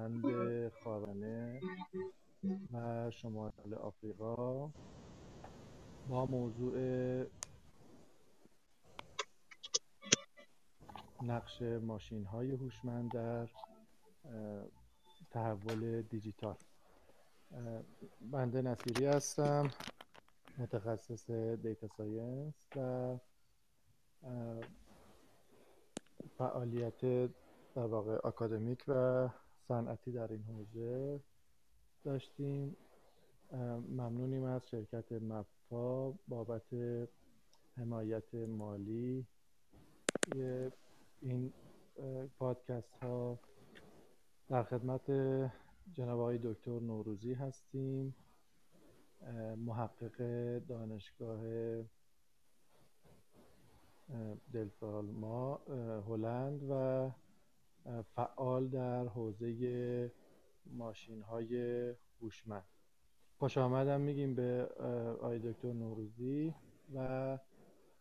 هوشمند خاورمیانه و شمال آفریقا با موضوع نقش ماشین های هوشمند در تحول دیجیتال. بنده نصیری هستم متخصص data science و فعالیت در واقع اکادمیک و صنعتی در این حوزه داشتیم. ممنونیم از شرکت مفا بابت حمایت مالی. این پادکست ها در خدمت جناب آقای دکتر نوروزی هستیم. محقق دانشگاه دلفالما هلند و فعال در حوزه ماشین های هوشمند. خوش آمدم میگیم به آقای دکتر نوروزی و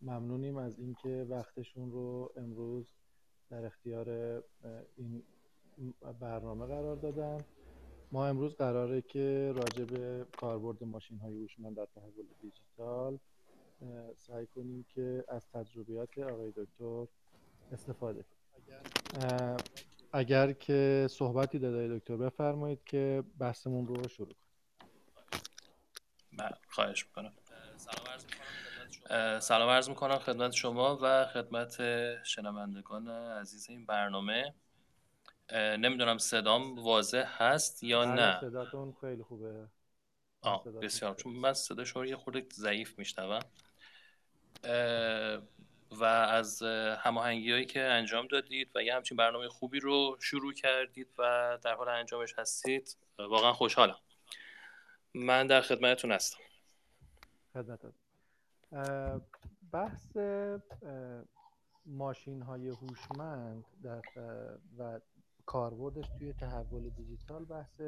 ممنونیم از اینکه وقتشون رو امروز در اختیار این برنامه قرار دادن. ما امروز قراره که راجع به کاربرد ماشین های هوشمند در تحول دیجیتال سعی کنیم که از تجربیات آقای دکتر استفاده کنیم. اگر که صحبتی داده دکتر بفرمایید که بحثمون رو شروع کنیم. بله، خواهش می‌کنم. سلام عرض می‌کنم خدمت شما و خدمت شنوندگان عزیز این برنامه. نمی‌دونم صدام واضح هست یا بله، نه؟ صداتون خیلی خوبه. آه بسیار چون من صدا شما یه خورده ضعیف میشنوم. و از هماهنگی هایی که انجام دادید و یه همچین برنامه خوبی رو شروع کردید و در حال انجامش هستید واقعا خوشحالم. من در خدمتتون هستم. خدمت بحث ماشین های هوشمند و کاربردش توی تحول دیجیتال بحث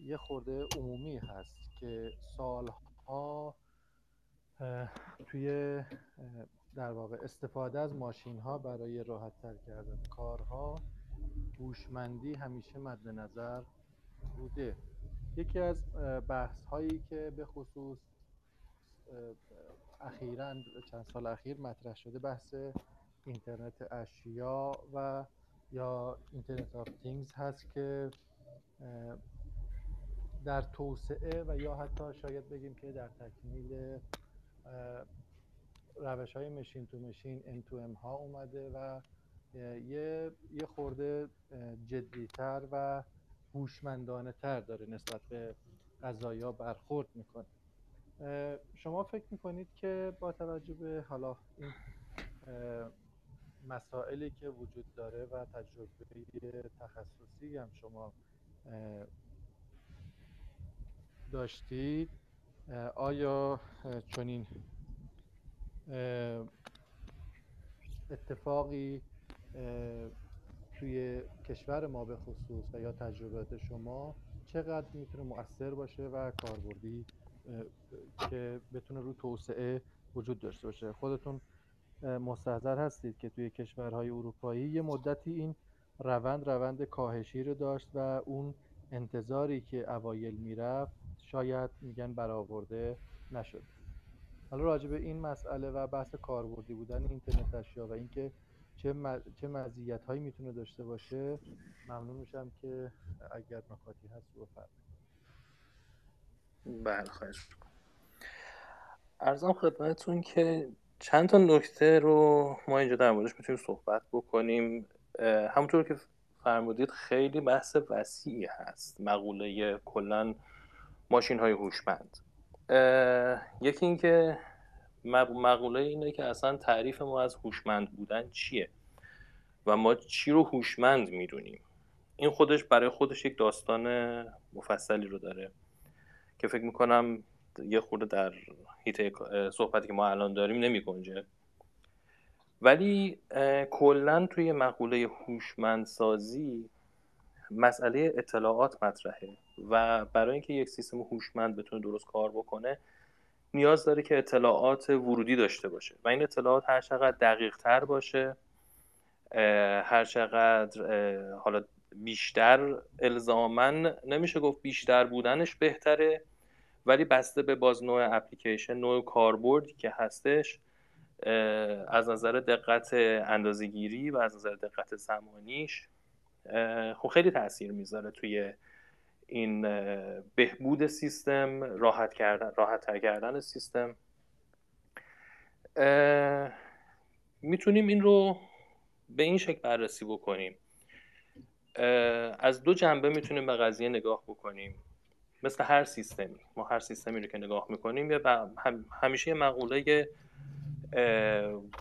یه خورده عمومی هست که سالها توی در واقع استفاده از ماشین ها برای راحت تر کردن کارها هوشمندی همیشه مد نظر بوده. یکی از بحث هایی که به خصوص اخیرا چند سال اخیر مطرح شده بحث اینترنت اشیا و یا internet of things هست که در توسعه و یا حتی شاید بگیم که در تکمیل روش های machine to machine M to M ها اومده و یه یه خورده جدیتر و هوشمندانه تر داره نسبت به قضایا برخورد می‌کنه. شما فکر می‌کنید که با توجه به حالا این مسائلی که وجود داره و تجربه تخصصی هم شما داشتید آیا چنین اتفاقی توی کشور ما به خصوص و یا تجربات شما چقدر می‌تونه مؤثر باشه و کاربردی که بتونه رو توسعه وجود داشته باشه؟ خودتون مستحضر هستید که توی کشورهای اروپایی یه مدتی این روند روند کاهشی رو داشت و اون انتظاری که اوایل می‌رفت شاید میگن برآورده نشد حالا راجع به این مسئله و بحث کاربردی بودن اینترنت اشیا و اینکه چه چه مزیت هایی می‌تونه داشته باشه ممنون میشم که اگر نکاتی هست بفرمایید. بله خواهش ارزم خدمتتون که چند تا نکته رو ما اینجا در موردش می‌تونیم صحبت بکنیم. همونطور که فرمودید خیلی بحث وسیعی هست. مقوله کلا ماشین های هوشمند. یکی اینکه مقوله اینه که اصلا تعریف ما از هوشمند بودن چیه؟ و ما چی رو هوشمند می‌دونیم؟ این خودش برای خودش یک داستان مفصلی رو داره که فکر می‌کنم یه خورده در هیته صحبتی که ما الان داریم نمی ولی کلا توی مقوله هوشمندسازی مسئله اطلاعات مطرحه و برای اینکه یک سیستم هوشمند بتونه درست کار بکنه نیاز داره که اطلاعات ورودی داشته باشه و این اطلاعات هر چقدر دقیق تر باشه هر چقدر حالا بیشتر الزامن نمیشه گفت بیشتر بودنش بهتره ولی بسته به باز نوع اپلیکیشن نوع کاربردی که هستش از نظر دقت اندازهگیری و از نظر دقت زمانیش خب خیلی تاثیر می‌ذاره توی این بهبود سیستم راحت کردن راحت تر کردن سیستم. می‌تونیم این رو به این شکل بررسی بکنیم. از دو جنبه می‌تونیم به قضیه نگاه بکنیم. مثل هر سیستمی. ما هر سیستمی رو که نگاه می‌کنیم یا همیشه مقوله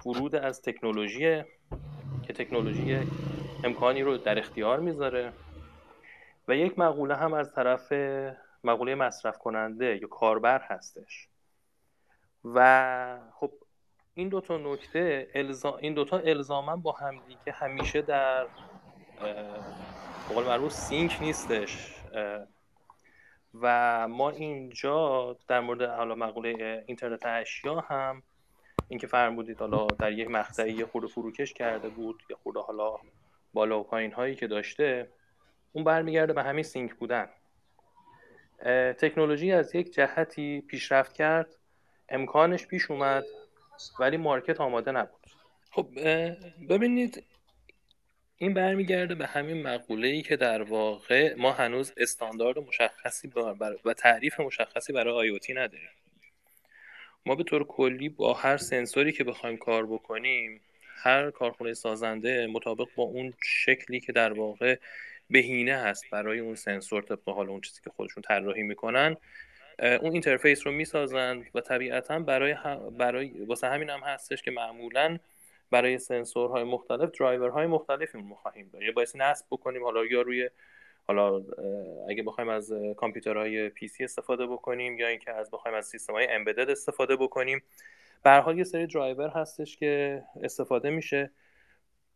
ورود از تکنولوژی که تکنولوژی امکانی رو در اختیار می‌ذاره. و یک مقوله هم از طرف مقوله مصرف کننده یا کاربر هستش. و خب این دوتا نکته الزا... این دوتا الزاما با همدیگه همیشه در قول معروف سینک نیستش. و ما اینجا در مورد حالا مقوله اینترنت اشیا هم اینکه فرمودید حالا در یک مقطعی خورده فروکش کرده بود یا خورده حالا بالا و پایین هایی که داشته اون برمیگرده به همین سینک بودن. تکنولوژی از یک جهتی پیشرفت کرد امکانش پیش اومد ولی مارکت آماده نبود. خب ببینید این برمیگرده به همین مقوله ای که در واقع ما هنوز استاندارد مشخصی و تعریف مشخصی برای آیوتی نداریم. ما به طور کلی با هر سنسوری که بخوایم کار بکنیم هر کارخونه سازنده مطابق با اون شکلی که در واقع بهینه هست برای اون سنسور به هر حال اون چیزی که خودشون طراحی می‌کنن اون interface رو می‌سازند و طبیعتا برای برای واسه همین هم هستش که معمولا برای سنسورهای مختلف driverهای مختلفی اون خواهیم داریم یا باید نصب بکنیم حالا یا روی حالا اگه بخوایم از کامپیوترهای PC استفاده بکنیم یا اینکه از بخوایم از سیستم های embedded استفاده بکنیم. به حال یه سری درایور هستش که استفاده میشه.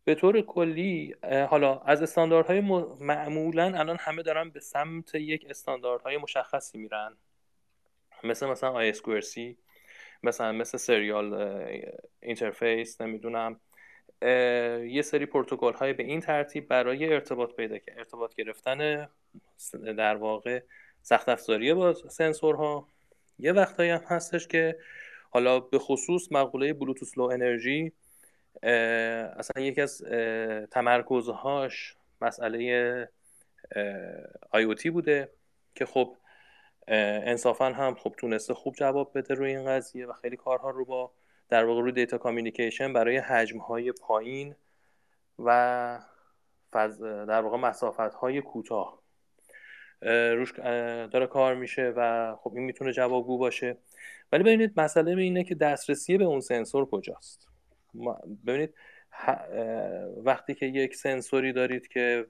به طور کلی حالا از استانداردهای معمولا الان همه دارن به سمت یک استانداردهای مشخصی میرن. مثل مثلا سی مثلا مثل serial interface نمی‌دونم. یه سری پروتکل های به این ترتیب برای ارتباط پیدا که ارتباط گرفتن در واقع سخت افزاری با سنسورها. یه وقتایی هم هستش که حالا به خصوص مقوله بلوتوث لو انرژی اصلا یکی از تمرکزهاش مسئله IoT بوده که خب انصافا هم خب تونسته خوب جواب بده روی این قضیه و خیلی کارها رو با در واقع روی دیتا کامیونیکیشن برای حجم های پایین و در واقع مسافت های کوتاه روش داره کار میشه و خب این می‌تونه جوابگو باشه. ولی ببینید مسئله اینه که دسترسی به اون سنسور کجاست. ببینید وقتی که یک سنسوری دارید که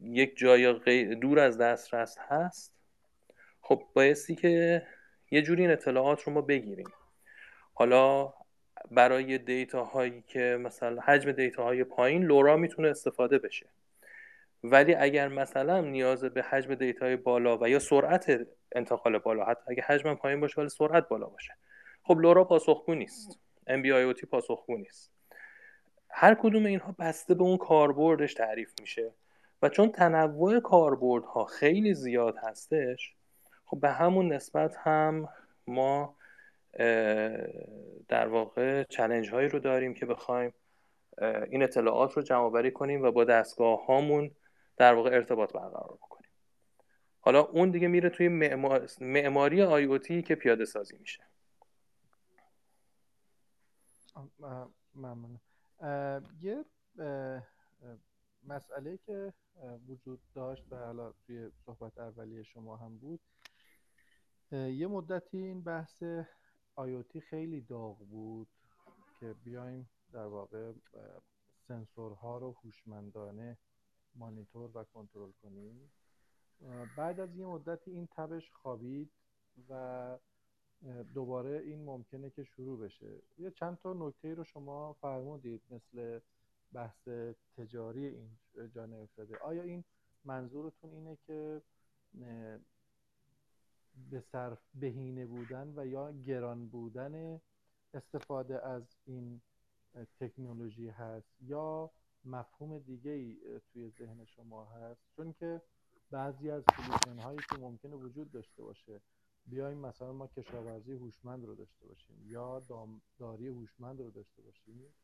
یک جای دور از دسترس هست خب بایستی که یه جوری این اطلاعات رو ما بگیریم. حالا برای دیتا هایی که مثلا حجم دیتا های پایین لورا می‌تونه استفاده بشه. ولی اگر مثلا نیاز به حجم دیتا های بالا و یا سرعت انتقال بالا حتی اگه حجم پایین باشه ولی سرعت بالا باشه. خب لورا پاسخگو نیست. MBIOT پاسخگو نیست. هر کدوم اینها بسته به اون کاربردش تعریف میشه و چون تنوع کاربردها خیلی زیاد هستش خب به همون نسبت هم ما در واقع چلنج هایی رو داریم که بخوایم این اطلاعات رو جمع بری کنیم و با دستگاه هامون در واقع ارتباط برقرار بکنیم. حالا اون دیگه میره توی معماری آی که پیاده سازی میشه. ممنون. یه مسئله که وجود داشت و حالا توی صحبت اولیه شما هم بود. یه مدتی این بحث آیوتی خیلی داغ بود که بیایم در واقع سنسورها رو هوشمندانه مانیتور و کنترل کنیم. بعد از یه مدتی این تبش خوابید و دوباره این ممکنه که شروع بشه. یه چند تا نکته رو شما فرمودید مثل بحث تجاری این جا افتاده آیا این منظورتون اینه که به صرف بهینه بودن و یا گران بودن استفاده از این تکنولوژی هست؟ یا مفهوم دیگه ای توی ذهن شما هست چون که بعضی از سلوشن هایی که ممکنه وجود داشته باشه بیایم مثلا ما کشاورزی هوشمند رو داشته باشیم یا دامداری هوشمند رو داشته باشیم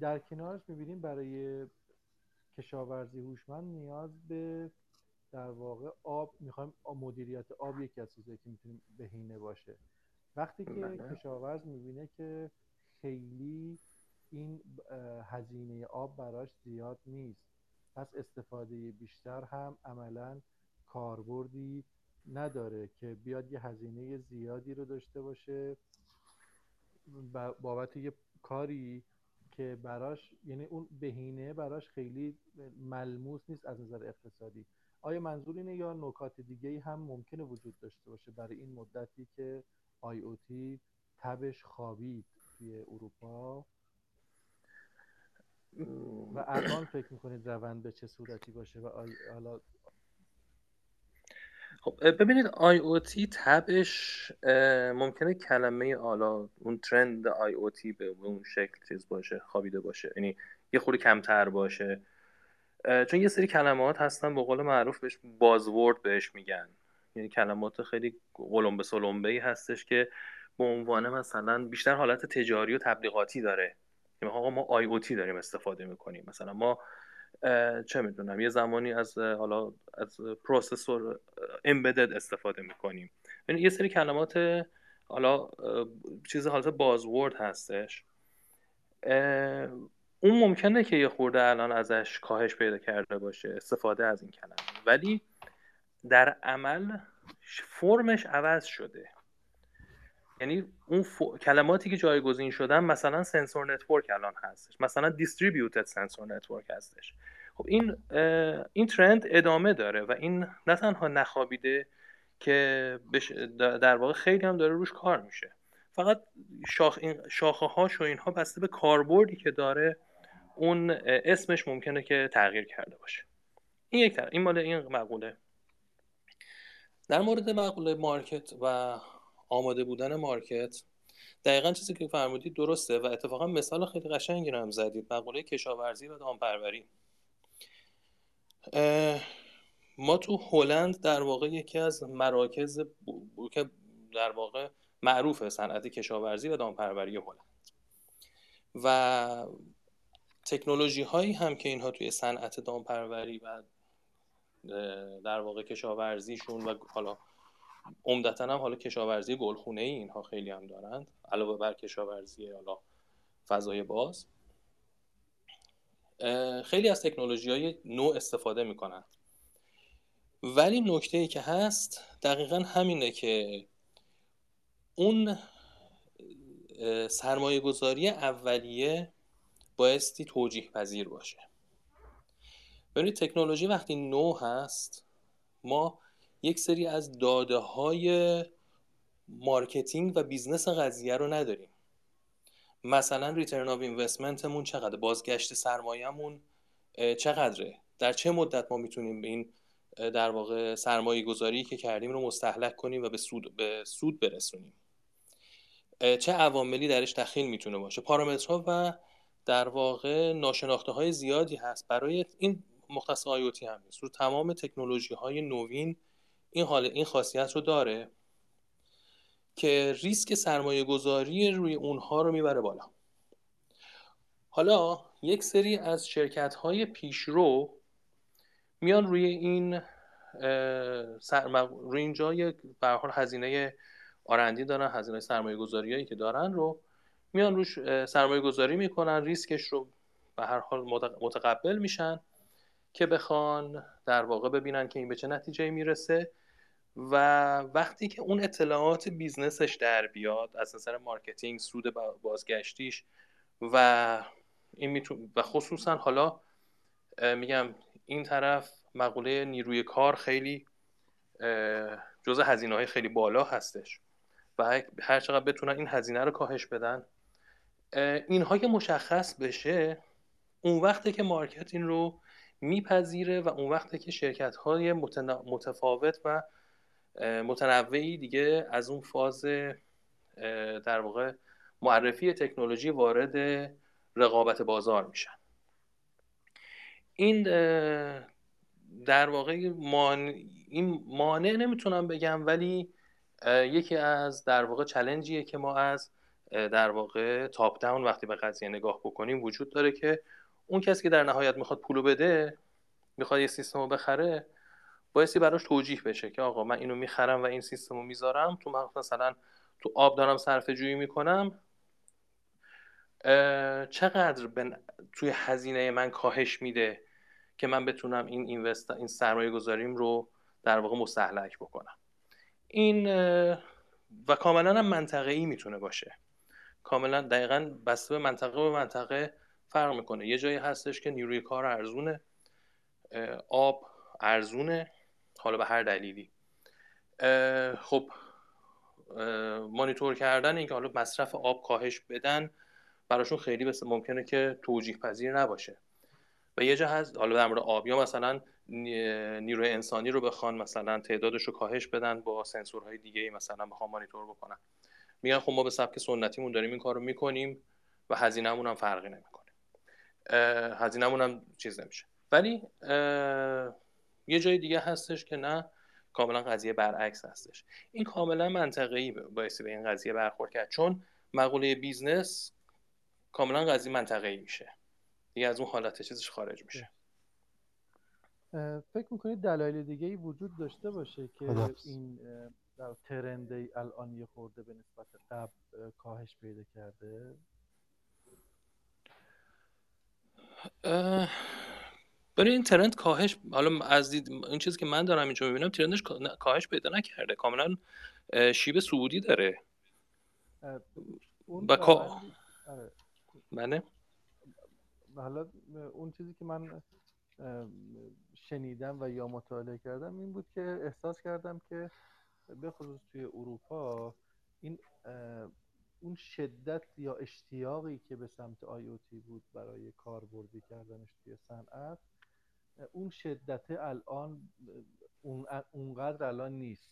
در کنارش می‌بینیم برای کشاورزی هوشمند نیاز به در واقع آب می‌خوایم مدیریت آب یکی از چیزایی که می‌تونیم بهینه باشه وقتی که بله. کشاورز می‌بینه که خیلی این هزینه آب براش زیاد نیست. پس استفاده بیشتر هم عملا کاربردی نداره که بیاد یه هزینه زیادی رو داشته باشه. بابت یه کاری که براش یعنی اون بهینه براش خیلی ملموس نیست از نظر اقتصادی. آیا منظور اینه یا نکات دیگه هم ممکنه وجود داشته باشه برای این مدتی که آی او تی تبش خوابید توی اروپا؟ و الان فکر می‌کنید روند به چه صورتی باشه و حالا خب ببینید آی او تی تبش ممکنه کلمه حالا اون ترند آی او تی به اون شکل چیز باشه خوابیده باشه یعنی یه خورده کمتر باشه. چون یه سری کلمات هستن به قول معروف بهش بازورد بهش میگن. یعنی کلمات خیلی قلمبه سلمبه ای هستش که به عنوان مثلا بیشتر حالت تجاری و تبلیغاتی داره. آقا ما آی او تی داریم استفاده می‌کنیم. مثلا ما چه می‌دونم یه زمانی از حالا از پروسسور امبدد استفاده می‌کنیم. یعنی یه سری کلمات حالا چیز حالت buzzword هستش. اون ممکنه که یه خورده الان ازش کاهش پیدا کرده باشه استفاده از این کلمه. ولی در عمل فرمش عوض شده. یعنی اون کلماتی که جایگزین شدن مثلا sensor network الان هستش. مثلا distributed sensor network هستش. خب این این trend ادامه داره و این نه تنها نخوابیده که در واقع خیلی هم داره روش کار میشه. فقط شاخ این شاخه هاش و اینها بسته به کاربردی که داره اون اسمش ممکنه که تغییر کرده باشه. این یک این مال این مقوله. در مورد مقوله مارکت و آماده بودن مارکت. دقیقا چیزی که فرمودید درسته و اتفاقا مثال خیلی قشنگی رو هم زدید. مقوله کشاورزی و دامپروری. ما تو هلند در واقع یکی از مراکز که در واقع معروف صنعت کشاورزی و دامپروری هلند. و تکنولوژی هایی هم که اینها توی صنعت دامپروری و در واقع کشاورزیشون و حالا عمدتا هم حالا کشاورزی گلخونه ای اینها خیلی هم دارند علاوه بر کشاورزی حالا فضای باز. خیلی از تکنولوژی های نو استفاده می‌کنن. ولی نکته ای که هست دقیقا همینه که اون سرمایه گذاری اولیه بایستی توجیه پذیر باشه. ببینید تکنولوژی وقتی نو هست ما یک سری از داده های marketing و business قضیه رو نداریم. مثلا return of investmentمون چقدر؟ بازگشت سرمایهمون چقدره؟ در چه مدت ما می‌تونیم به این در واقع سرمایه گذاری که کردیم رو مستهلک کنیم و به سود, به سود برسونیم؟ چه عواملی درش دخیل می‌تونه باشه؟ پارامترها و در واقع ناشناخته های زیادی هست. برای این مختص IoT هم نیست. تمام تکنولوژی های نوین این حال این خاصیت رو داره که ریسک سرمایه گذاری روی اونها رو می‌بره بالا. حالا یک سری از شرکت های پیشرو میان روی این روی اینجا یک حال هزینه آرندی دارن هزینه سرمایه گذاری هایی که دارن رو میان روش سرمایه گذاری می‌کنن ریسکش رو به هر حال متقبل میشن که بخوان در واقع ببینن که این به چه نتیجه می‌رسه. و وقتی که اون اطلاعات businessش در بیاد از نظر marketing سود بازگشتیش و این و خصوصا حالا میگم این طرف مقوله نیروی کار خیلی جزء هزینه های خیلی بالا هستش و هر چقدر بتونن این هزینه رو کاهش بدن. اینها که مشخص بشه اون وقته که market این رو میپذیره و اون وقته که شرکت های متفاوت و متنوعی دیگه از اون فاز در واقع معرفی تکنولوژی وارد رقابت بازار میشن. این در واقع این مانع نمی‌تونم بگم ولی یکی از در واقع چلنجیه که ما از در واقع تاپ داون وقتی به قضیه نگاه بکنیم وجود داره که اون کسی که در نهایت می‌خواد پولو بده می‌خواد یه سیستم رو بخره بایستی براش توجیح بشه که آقا من اینو می‌خرم و این سیستم رو می‌ذارم. تو مثلا تو آب دارم صرفه جویی می‌کنم. چقدر توی هزینه من کاهش میده که من بتونم این اینوست این سرمایه گذاریم رو در واقع مستحلک بکنم؟ این و کاملا هم منطقه ای می‌تونه باشه. کاملا دقیقا بسته به منطقه به منطقه فرق می‌کنه. یه جایی هستش که نیروی کار ارزونه. آب ارزونه. حالا به هر دلیلی. خب مانیتور کردن اینکه حالا مصرف آب کاهش بدن براشون خیلی ممکنه که توجیه پذیر نباشه. و یه جا هست حالا در مورد آب یا مثلا نیروی انسانی رو بخوان مثلا تعدادش رو کاهش بدن با سنسورهای دیگه مثلا بخوام مانیتور بکنن. میگن خب ما به سبک سنتیمون داریم این کار رو می‌کنیم و هزینهمون هم فرقی نمی‌کنه. هزینهمون هم چیز نمیشه. ولی یه جای دیگه هستش که نه کاملا قضیه برعکس هستش. این کاملا منطقی باید به این قضیه برخورد کرد. چون مقوله business کاملا قضیه منطقی میشه. دیگه از اون حالت چیزش خارج میشه. فکر می‌کنید دلایل دیگه ای وجود داشته باشه که این در ترند الان یه خورده به نسبت قبل کاهش پیدا کرده؟ برای این ترند کاهش حالا از دید این چیزی که من دارم اینجا می‌بینم ترندش کاهش پیدا نکرده. کاملا شیب سعودی داره. و کا... آره. بله. حالا اون چیزی که من شنیدم و یا مطالعه کردم این بود که احساس کردم که به خصوص توی اروپا این اون شدت یا اشتیاقی که به سمت تی بود برای کاربردی کردنش توی صنعت اون شدت الان اونقدر الان نیست.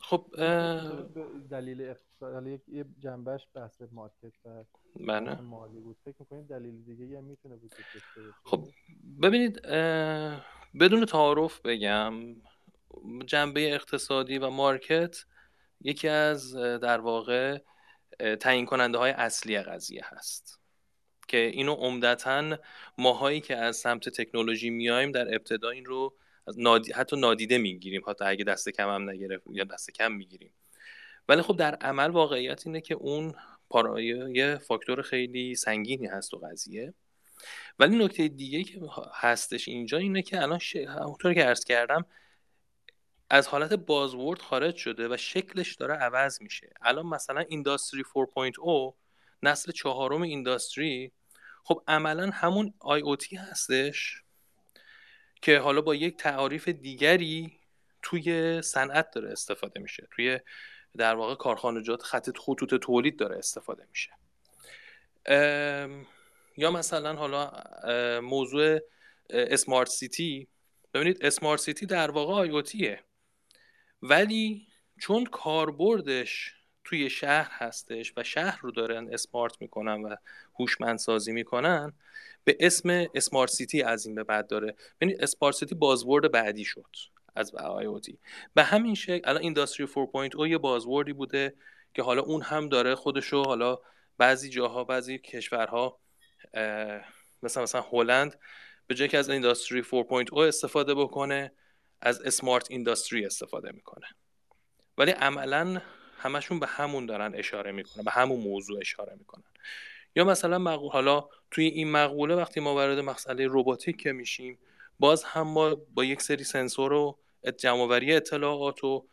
خب دلیل اقتصاد یه جنبش بحث مارکت و بله. مالی بود. فکر می‌کنید دلیل دیگه هم می‌تونه باشه؟ خب ببینید بدون تعارف بگم جنبه اقتصادی و مارکت یکی از در واقع تعیین کننده های اصلی قضیه هست. که اینو عمدتا ماهایی که از سمت تکنولوژی میایم در ابتدا این رو نادی... حتی نادیده می‌گیریم. حتی اگه دست کم هم نگرفت یا دست کم می‌گیریم. ولی خب در عمل واقعیت اینه که اون یه فاکتور خیلی سنگینی هست و قضیه. ولی نکته دیگه که هستش اینجا اینه که الان ش... که عرض کردم از حالت بازورد خارج شده و شکلش داره عوض میشه. الان مثلا اینداستری 4.0 نسل چهارم اینداستری خب عملا همون آی او تی هستش که حالا با یک تعاریف دیگری توی صنعت داره استفاده میشه. توی در واقع کارخانجات خط خطوط تولید داره استفاده میشه. یا مثلا حالا موضوع اسمارت سیتی ببینید اسمارت سیتی در واقع آیوتیه ولی چون کاربردش توی شهر هستش و شهر رو دارن اسمارت می‌کنن و هوشمندسازی می‌کنن به اسم اسمارت سیتی از این به بعد داره. یعنی اسمارت سیتی بازورد بعدی شد از IoT به همین شکل الان اینداستری 4.0 یه بازوردی بوده که حالا اون هم داره خودشو حالا بعضی جاها بعضی کشورها مثلا مثلا هلند به جای که از اینداستری 4.0 استفاده بکنه از اسمارت اینداستری استفاده می‌کنه. ولی عملا همشون به همون دارن اشاره می‌کنن به همون موضوع اشاره می‌کنن. یا مثلا مقول حالا توی این مقوله وقتی ما وارد مسئله روباتیک که میشیم باز هم ما با یک سری سنسور و جمع‌آوری اطلاعات و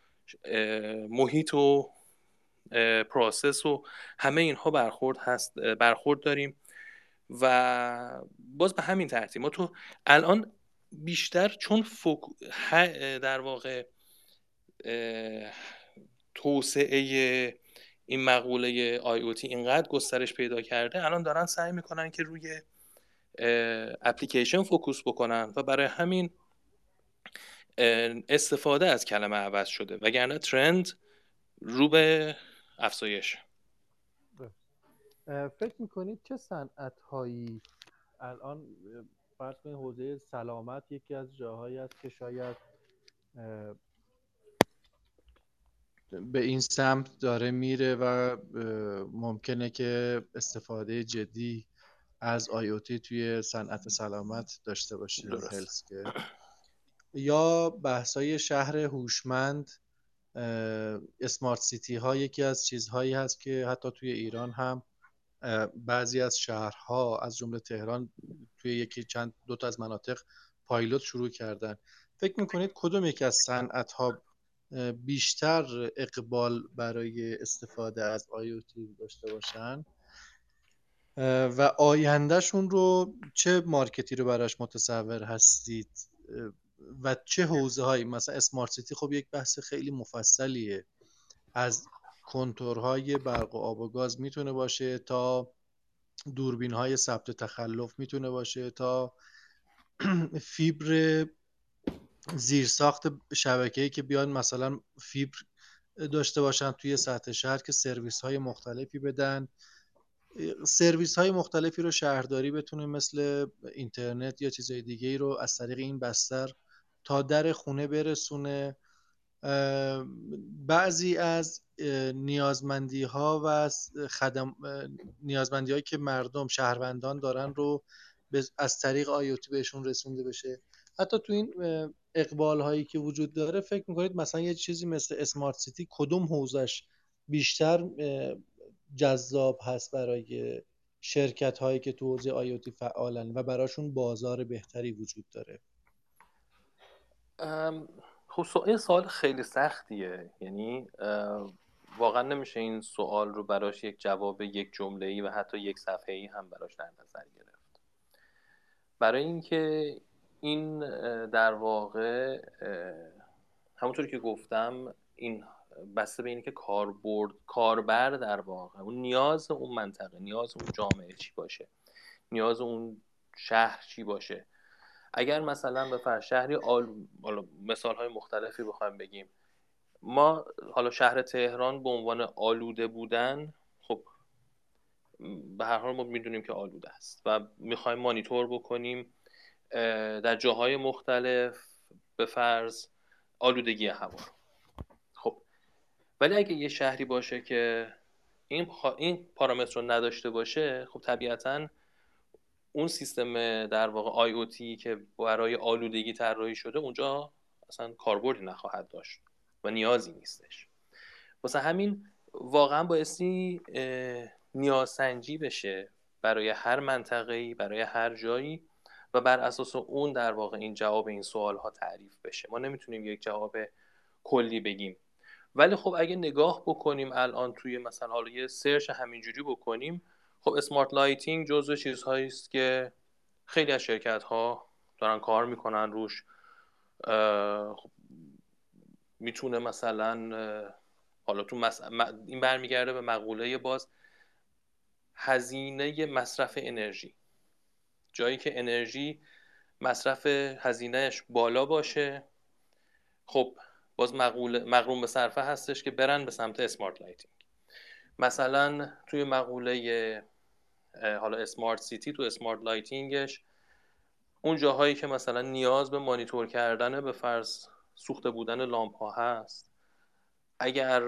محیط و process و همه اینها برخورد هست برخورد داریم. و باز به همین ترتیب. ما تو الان بیشتر چون focus... در واقع توسعه این مقوله IoT اینقدر گسترش پیدا کرده الان دارن سعی می‌کنن که روی اپلیکیشن فوکوس بکنن و برای همین استفاده از کلمه عوض شده وگرنه ترند رو به افزایش. فکر می‌کنید چه صنعت هایی الان فرض کنید حوزه سلامت یکی از جاهایی است که شاید به این سمت داره میره و ممکنه که استفاده جدی از آی توی صنعت سلامت داشته باشیم یا بحثای شهر هوشمند اسمارت سیتی ها یکی از چیزهایی هست که حتی توی ایران هم بعضی از شهرها از جمله تهران توی یکی چند دو تا از مناطق پایلوت شروع کردن. فکر می‌کنید کدوم یکی از صنعت ها بیشتر اقبال برای استفاده از IoT داشته باشن. و آیندهشون رو چه مارکتی رو براش متصور هستید؟ و چه حوزه هایی مثلا اسمارت سیتی خب یک بحث خیلی مفصلیه. از کنتورهای برق و آب و گاز می‌تونه باشه تا دوربین های ثبت تخلف می‌تونه باشه تا فیبر زیرساخت شبکه‌ای که بیان مثلا فیبر داشته باشن توی سطح شهر که سرویس های مختلفی بدن. سرویس های مختلفی رو شهرداری بتونه مثل اینترنت یا چیزهای دیگه رو از طریق این بستر تا در خونه برسونه. بعضی از نیازمندی ها و خدم نیازمندی هایی که مردم شهروندان دارن رو از طریق آیوتی بهشون رسونده بشه. حتی تو این اقبال هایی که وجود داره فکر می‌کنید مثلا یه چیزی مثل اسمارت سیتی کدوم حوزش بیشتر جذاب هست برای شرکت هایی که تو حوزه آیوتی فعالن و براشون بازار بهتری وجود داره؟ خب این سوال خیلی سختیه. یعنی واقعا نمیشه این سوال رو براش یک جواب یک جمله ای و حتی یک صفحه ای هم براش در نظر گرفت. برای اینکه این در واقع همونطور که گفتم این بسته به اینه که کاربرد کاربر در واقع اون نیاز اون منطقه نیاز اون جامعه چی باشه نیاز اون شهر چی باشه. اگر مثلا به شهری آل... مثال های مختلفی بخوایم بگیم. ما حالا شهر تهران به عنوان آلوده بودن خب به هر حال ما می‌دونیم که آلوده است و می‌خوایم مانیتور بکنیم. در جاهای مختلف به فرض آلودگی هوا. خب ولی اگه یه شهری باشه که این, این پارامتر رو نداشته باشه خب طبیعتا اون سیستم در واقع آی او تی که برای آلودگی طراحی شده اونجا اصلا کاربردی نخواهد داشت و نیازی نیستش. واسه همین واقعا بایستی نیازسنجی بشه برای هر منطقه‌ای برای هر جایی و بر اساس اون در واقع این جواب این سوال ها تعریف بشه. ما نمی‌تونیم یک جواب کلی بگیم. ولی خب اگه نگاه بکنیم الان توی مثلا حالا یه سرچ همینجوری بکنیم خب smart lighting جزو چیزهایی است که خیلی از شرکت ها دارن کار می‌کنن روش. خب می‌تونه مثلا حالا تو این برمیگرده به مقوله باز هزینه مصرف انرژی. جایی که انرژی مصرف هزینهش بالا باشه. خب باز مقرون به صرفه هستش که برن به سمت smart lighting مثلا توی مقوله حالا smart city تو اسمارت لایتینگش اون جاهایی که مثلا نیاز به مانیتور کردن به فرض سوخته بودن لامپ ها هست اگر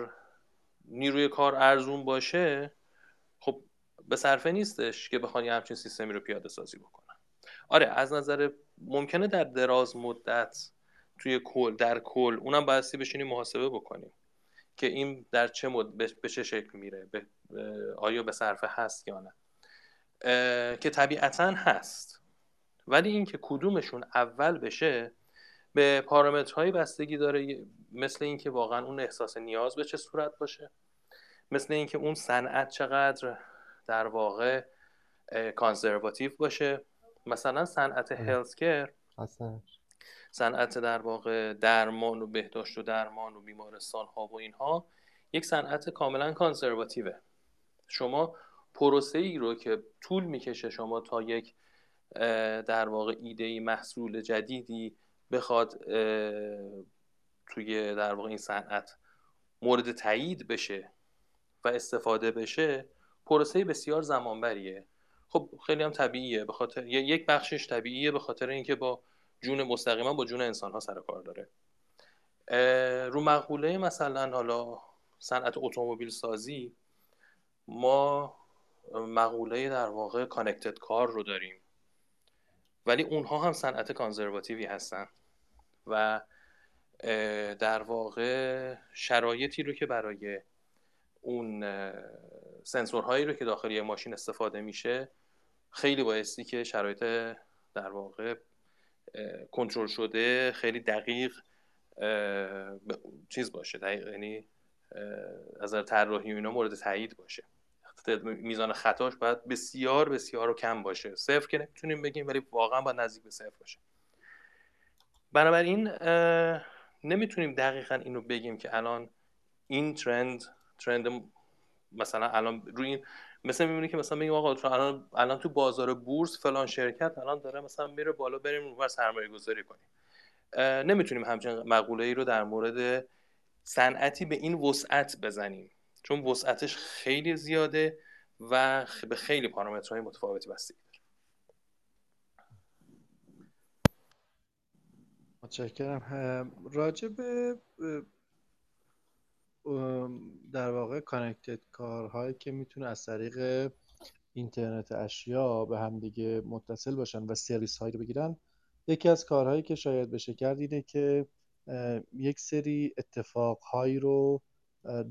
نیروی کار ارزون باشه به صرفه نیستش که بخوان یه همچین سیستمی رو پیاده سازی بکنن. آره از نظر ممکنه در دراز مدت توی کل در کل اونم بایستی بشینیم محاسبه بکنیم که این در چه مد... به چه شکل میره به... آیا به صرفه هست یا نه. که طبیعتا هست. ولی اینکه کدومشون اول بشه به پارامترهای بستگی داره مثل اینکه واقعا اون احساس نیاز به چه صورت باشه مثل اینکه اون صنعت چقدر در واقع کانسرواتیو باشه. مثلا صنعت هلسکر صنعت در واقع درمان و بهداشت و درمان و بیمارستان ها و اینها یک صنعت کاملا کانسرواتیوه شما پروسه ای رو که طول می‌کشه شما تا یک در واقع ایده ای محصول جدیدی بخواد توی در واقع این صنعت مورد تایید بشه و استفاده بشه پروسه بسیار زمانبریه. خب خیلی هم طبیعیه به خاطر یک بخشش طبیعیه به خاطر اینکه با جون مستقیما با جون انسان ها سر کار داره. رو مقوله مثلا حالا صنعت اتومبیل سازی ما مقوله در واقع کانکتد کار رو داریم. ولی اونها هم صنعت کانزرواتیوی هستن و در واقع شرایطی رو که برای اون سنسورهایی رو که داخل یه ماشین استفاده میشه خیلی بایستی که شرایط در واقع کنترل شده خیلی دقیق چیز باشه دقیق یعنی از طراحی اینا مورد تایید باشه. میزان خطاش باید بسیار بسیار کم باشه. صفر که نمی‌تونیم بگیم ولی واقعا باید نزدیک به صفر باشه. بنابراین نمی‌تونیم دقیقا اینو بگیم که الان این ترند ترند مثلا الان روی این مثل می‌بینی که مثلا بگیم آقا الان الان تو بازار بورس فلان شرکت الان داره مثلا میره بالا بریم اونور سرمایه گذاری کنیم. نمی‌تونیم همچین مقوله ای رو در مورد صنعتی به این وسعت بزنیم. چون وسعتش خیلی زیاده و به خیلی پارامترهای متفاوتی بستگی داره متشکرم راجع به در واقع کانکتد کارهایی که می‌تونه از طریق اینترنت اشیا به همدیگه متصل باشن و سرویس هایی رو بگیرن یکی از کارهایی که شاید بشه کرد اینه که یک سری اتفاق هایی رو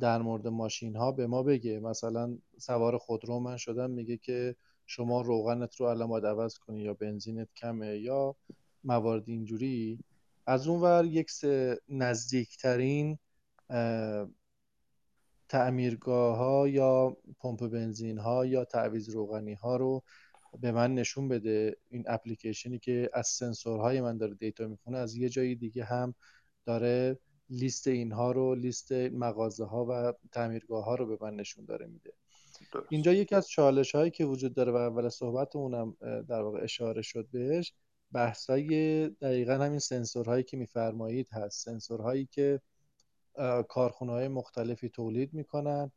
در مورد ماشین ها به ما بگه. مثلا سوار خودرو من شدم میگه که شما روغنت رو الان باید عوض کنی یا بنزینت کمه یا موارد اینجوری. از اون ور یک نزدیکترین تعمیرگاه ها یا پمپ بنزین ها یا تعویض روغنی ها رو به من نشون بده. این اپلیکیشنی که از سنسورهای من داره دیتا می‌خونه از یه جایی دیگه هم داره لیست اینها رو لیست مغازه ها و تعمیرگاه ها رو به من نشون داره میده. اینجا یکی از چالش هایی که وجود داره و اول صحبتمونم در واقع اشاره شد بهش بحثای دقیقا همین سنسورهایی که میفرمایید هست. سنسورهایی که کارخونه های مختلفی تولید می‌کنن.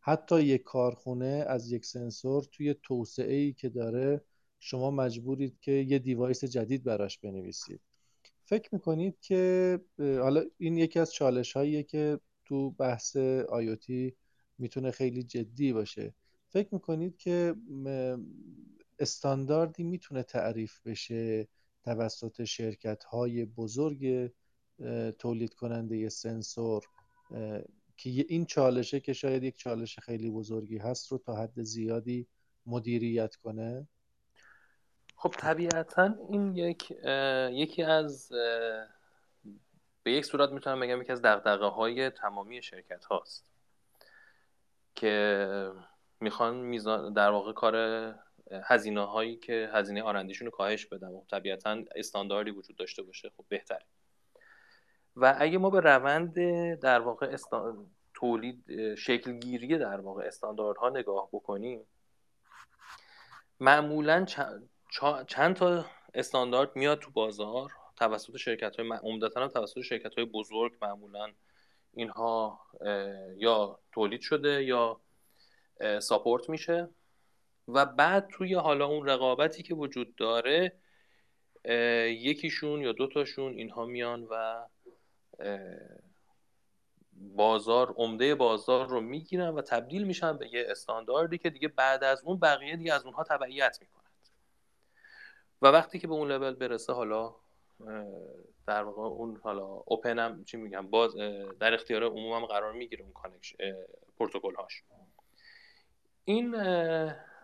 حتی یک کارخونه از یک سنسور توی توسعه ای که داره شما مجبورید که یه دیوایس جدید براش بنویسید. فکر می‌کنید که حالا این یکی از چالش هاییه که تو بحث آیوتی می‌تونه خیلی جدی باشه. فکر می‌کنید که استانداردی می‌تونه تعریف بشه توسط شرکت های بزرگ تولید کننده سنسور که این چالشه که شاید یک چالش خیلی بزرگی هست رو تا حد زیادی مدیریت کنه. خب طبیعتا این یک یکی از به یک صورت می‌تونم بگم یکی از دقدقه های تمامی شرکت هاست که می‌خوان میزان در واقع کار هزینه هایی که هزینه آرندیشون رو کاهش بدن. و طبیعتا استانداردی وجود داشته باشه. خب بهتره. و اگه ما به روند در واقع استا... تولید شکلگیری در واقع استانداردها نگاه بکنیم معمولا چند تا استاندارد میاد تو بازار. توسط شرکت های عمدتا توسط شرکت های بزرگ معمولا اینها یا تولید شده یا ساپورت میشه. و بعد توی حالا اون رقابتی که وجود داره یکیشون یا دوتاشون اینها میان و بازار عمده بازار رو می‌گیرن و تبدیل میشن به یه استانداردی که دیگه بعد از اون بقیه دیگه از اونها تبعیت می‌کنند و وقتی که به اون لول برسه حالا در واقع اون حالا open هم چی میگم باز در اختیار عموم هم قرار می‌گیره اون connection پروتکل هاش این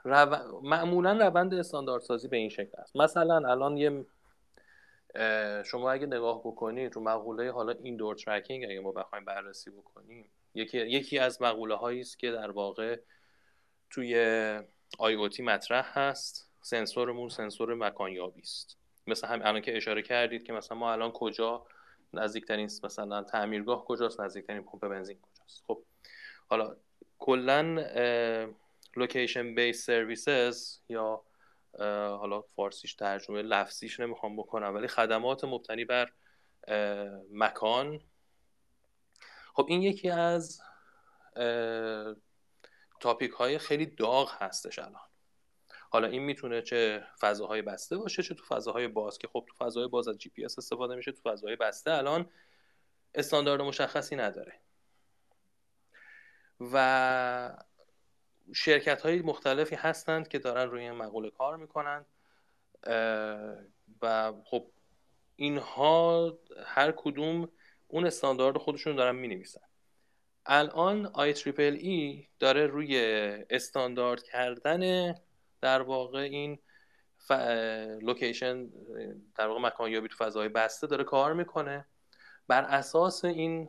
رو... معمولا روند استانداردسازی به این شکل است. مثلا الان یه شما اگه نگاه بکنید رو مقوله حالا indoor tracking اگه ما بخوایم بررسی بکنیم یکی, یکی از مقوله هایی است که در واقع توی IoT مطرح هست. سنسورمون سنسور مکانیابی است. مثل هم الان که اشاره کردید که مثلا ما الان کجا نزدیکترین مثلا تعمیرگاه کجاست نزدیکترین پمپ بنزین کجاست. خب حالا کلا لوکیشن بیس سرویسز یا حالا فارسیش ترجمه لفظیش نمی‌خوام بکنم ولی خدمات مبتنی بر مکان. خب این یکی از تاپیک های خیلی داغ هستش الان. حالا این می‌تونه چه فضاهای بسته باشه چه تو فضاهای باز که خب تو فضاهای باز از جی پی اس استفاده میشه تو فضاهای بسته الان استاندارد مشخصی نداره. و شرکت های مختلفی هستند که دارن روی این مقوله کار می‌کنن. و خب اینها هر کدوم اون استاندارد خودشون دارن می نویسن الان ای داره روی استاندارد کردن در واقع این ف... لوکیشن در واقع مکان یابی تو فضای بسته داره کار می‌کنه. بر اساس این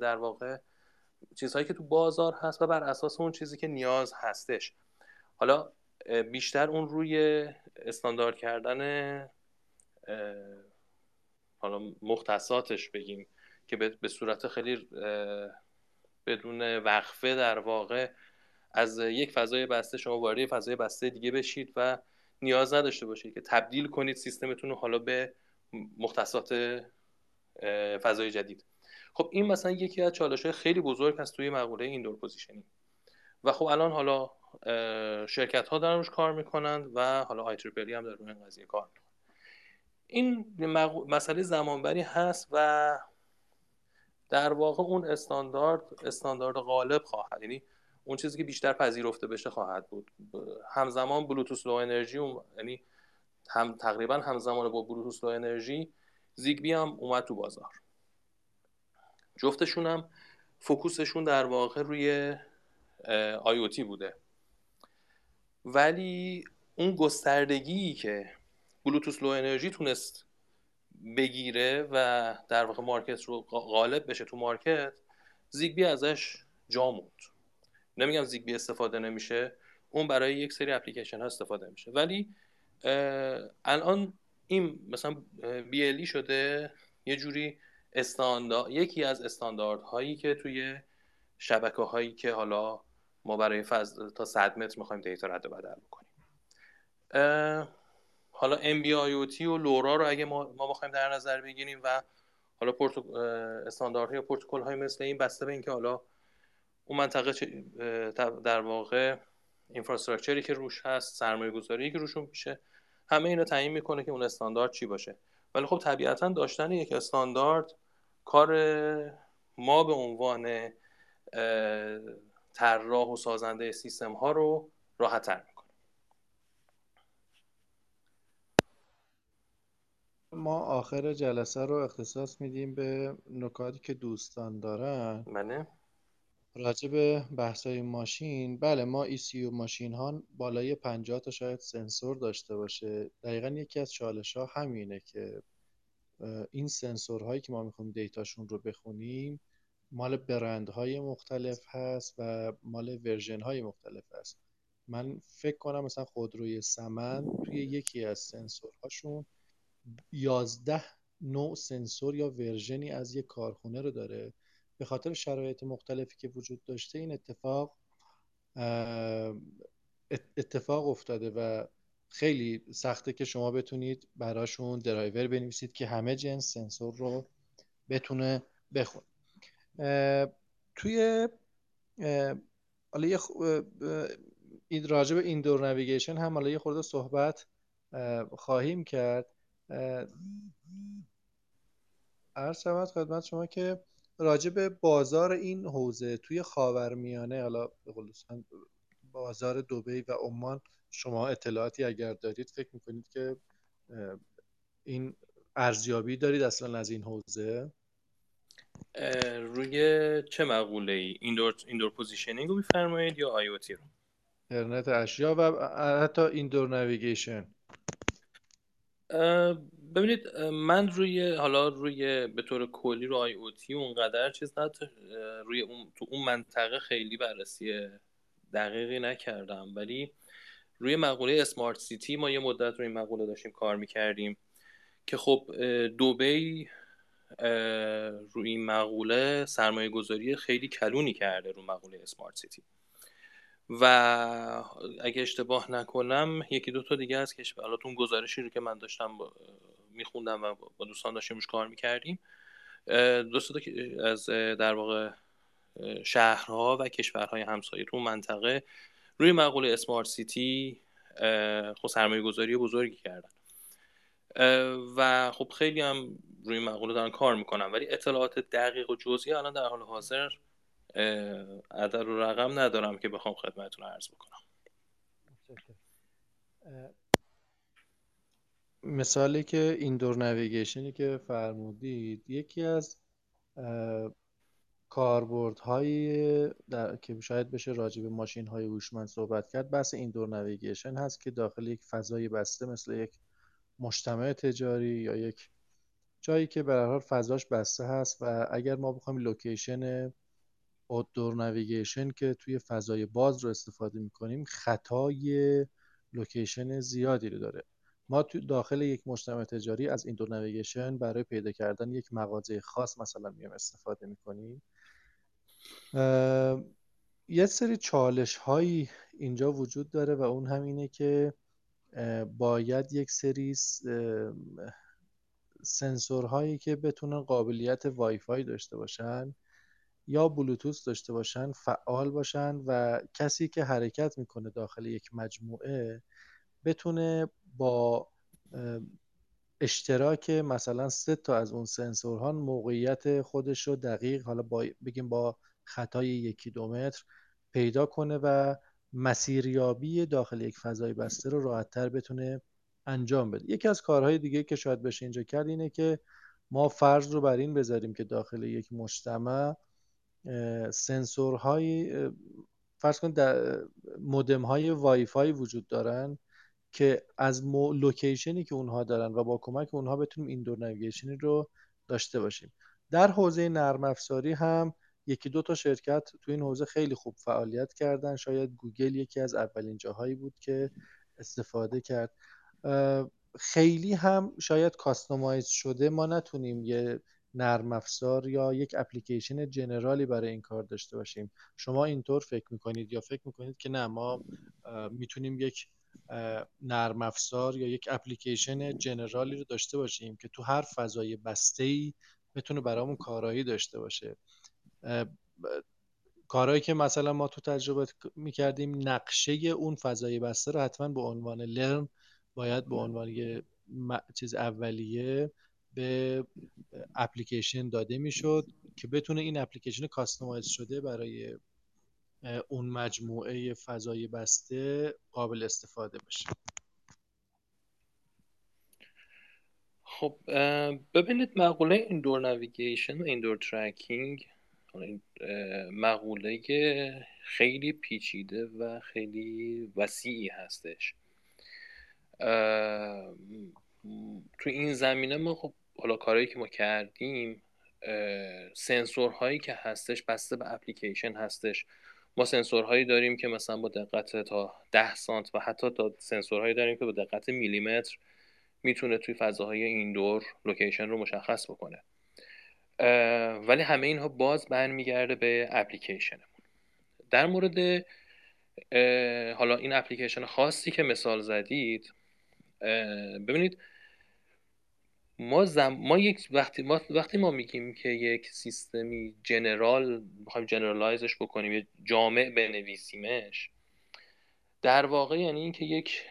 در واقع چیزهایی که تو بازار هست و بر اساس اون چیزی که نیاز هستش. حالا بیشتر اون روی استاندارد کردن حالا مختصاتش بگیم که به صورت خیلی بدون وقفه در واقع از یک فضای بسته شما وارد فضای بسته دیگه بشید و نیاز نداشته باشید که تبدیل کنید سیستمتون رو حالا به مختصات فضای جدید. خب این مثلا یکی از چالش های خیلی بزرگ هست توی مقوله indoor positioning. و خب الان حالا شرکت ها دارن روش کار می‌کنند و حالا AI هم داره روی این قضیه کار می‌کنه. این مسئله زمانبری هست و در واقع اون استاندارد استاندارد غالب خواهد. یعنی اون چیزی که بیشتر پذیرفته بشه خواهد بود. همزمان بلوتوس لو انرژی یعنی هم تقریبا همزمان با بلوتوس لو انرژی زیگبی هم اومد تو بازار. جفتشون هم فوکوسشون در واقع روی آی بوده. ولی اون گستردگی که بلوتوس لو انرژی تونست بگیره و در واقع مارکت رو غالب بشه تو مارکت زیگبی ازش جا موند. نمیگم زیگبی استفاده نمیشه اون برای یک سری اپلیکیشن ها استفاده میشه. ولی الان این مثلا BLE شده یه جوری استاندارد یکی از استانداردهایی که توی شبکه هایی که حالا ما برای فضل تا 100 متر می‌خوایم دیتا رد و بدل بکنیم. حالا MBIOT و لورا رو اگه ما, ما بخوایم در نظر بگیریم و حالا پروتو... استانداردهای یا پروتکل های مثل این بسته به اینکه حالا اون منطقه در واقع اینفراستراکچری که روش هست سرمایه گذاری که روشون میشه همه اینا تعیین می‌کنه که اون استاندارد چی باشه. ولی خب طبیعتا داشتن یک استاندارد کار ما به عنوان طراح و سازنده سیستم ها رو راحت تر می‌کنه. ما آخر جلسه رو اختصاص میدیم به نکاتی که دوستان دارن. بله. راجع به بحثای ماشین. بله ما ECU ماشین ها بالای 50 تا شاید سنسور داشته باشه. دقیقا یکی از چالش ها همینه که این سنسورهایی که ما می‌خوایم دیتاشون رو بخونیم مال برندهای مختلف هست و مال ورژن های مختلف هست. من فکر کنم مثلا خودروی سمن توی یکی از سنسورهاشون یازده نوع سنسور یا ورژنی از یک کارخونه رو داره. به خاطر شرایط مختلفی که وجود داشته این اتفاق اتفاق افتاده و خیلی سخته که شما بتونید براشون درایور بنویسید که همه جنس سنسور رو بتونه بخون توی حالا یه این راجع به indoor navigation هم حالا یه خورده صحبت خواهیم کرد. عرض شود خدمت شما که راجع به بازار این حوزه توی خاورمیانه حالا به بازار دبی و عمان شما اطلاعاتی اگر دارید فکر می‌کنید که این ارزیابی دارید اصلا از این حوزه؟ روی چه مقوله ای indoor, indoor positioning رو میفرمایید یا آی رو؟ اینترنت اشیا و حتی indoor navigation ببینید من روی حالا روی به طور کلی رو IoT اونقدر چیز نه روی اون تو اون منطقه خیلی بررسی دقیقی نکردم. ولی روی مقوله اسمارت سیتی ما یه مدت روی این مقوله داشتیم کار می‌کردیم که خب دوبی روی این مقوله سرمایه گذاری خیلی کلونی کرده رو مقوله اسمارت سیتی و اگه اشتباه نکنم یکی دو تا دیگه از کشور حالا اون گزارشی رو که من داشتم میخوندم و با دوستان داشتیم روش کار می‌کردیم. دو از در واقع شهرها و کشورهای همسایه تو منطقه روی مقوله اسمارت سیتی خب سرمایه گذاری بزرگی کردن. و خب خیلی هم روی مقوله دارن کار می‌کنن ولی اطلاعات دقیق و جزئی الان در حال حاضر عدد و رقم ندارم که بخوام خدمتتون عرض بکنم. مثالی که indoor navigation ی که فرمودید یکی از کاربردهایی که شاید بشه راجع به ماشین های هوشمند صحبت کرد بحث indoor navigation هست که داخل یک فضای بسته مثل یک مجتمع تجاری یا یک جایی که به حال فضاش بسته هست و اگر ما بخوایم location door navigation که توی فضای باز رو استفاده می‌کنیم خطای location زیادی رو داره. ما تو داخل یک مجتمع تجاری از indoor navigation برای پیدا کردن یک مغازه خاص مثلا میام استفاده می‌کنیم. یه سری چالش هایی اینجا وجود داره و اون هم اینه که باید یک سری سنسورهایی که بتونن قابلیت وای فای داشته باشن یا Bluetooth داشته باشن فعال باشن و کسی که حرکت می‌کنه داخل یک مجموعه بتونه با اشتراک مثلا سه تا از اون سنسورها موقعیت خودش رو دقیق حالا با بگیم با خطای یکی دو متر پیدا کنه و مسیریابی داخل یک فضای بسته رو راحتتر بتونه انجام بده یکی از کارهای دیگه که شاید بشه اینجا کرد اینه که ما فرض رو بر این بذاریم که داخل یک مجتمع سنسورهای فرض کن مودم های وای فای وجود دارن که از. location ی که اونها دارن و با کمک اونها بتونیم indoor navigation ی رو داشته باشیم در حوزه نرم افزاری هم یکی دو تا شرکت تو این حوزه خیلی خوب فعالیت کردن. شاید گوگل یکی از اولین جاهایی بود که استفاده کرد. خیلی هم شاید customize شده. ما نتونیم یه نرم افزار یا یک application general ی برای این کار داشته باشیم. شما اینطور فکر می‌کنید یا فکر می‌کنید که نه ما می‌تونیم یک نرم افزار یا یک اپلیکیشن جنرالی رو داشته باشیم که تو هر فضای بسته ای بتونه برامون کارایی داشته باشه. کارهایی که مثلا ما تو تجربه می‌کردیم نقشه اون فضای بسته رو حتما به عنوان لرن باید به عنوان یه چیز اولیه به اپلیکیشن داده می‌شد که بتونه این application customize شده برای اون مجموعه فضای بسته قابل استفاده بشه. خب ببینید مقوله indoor navigation و indoor tracking مقوله خیلی پیچیده و خیلی وسیعی هستش. تو این زمینه ما خب حالا کارهایی که ما کردیم سنسورهایی که هستش بسته به اپلیکیشن هستش. ما سنسورهایی داریم که مثلا با دقت تا 10 سانت و حتی تا سنسورهایی داریم که با دقت میلیمتر می‌تونه توی فضاهای indoor location رو مشخص بکنه. ولی همه اینها باز برمیگرده به اپلیکیشنمون. در مورد حالا این اپلیکیشن خاصی که مثال زدید ببینید ما زم... ما یک وقتی ما وقتی ما میگیم که یک سیستمی جنرال می‌خوایم جنرالایزش بکنیم یا جامع بنویسیمش در واقع یعنی اینکه یک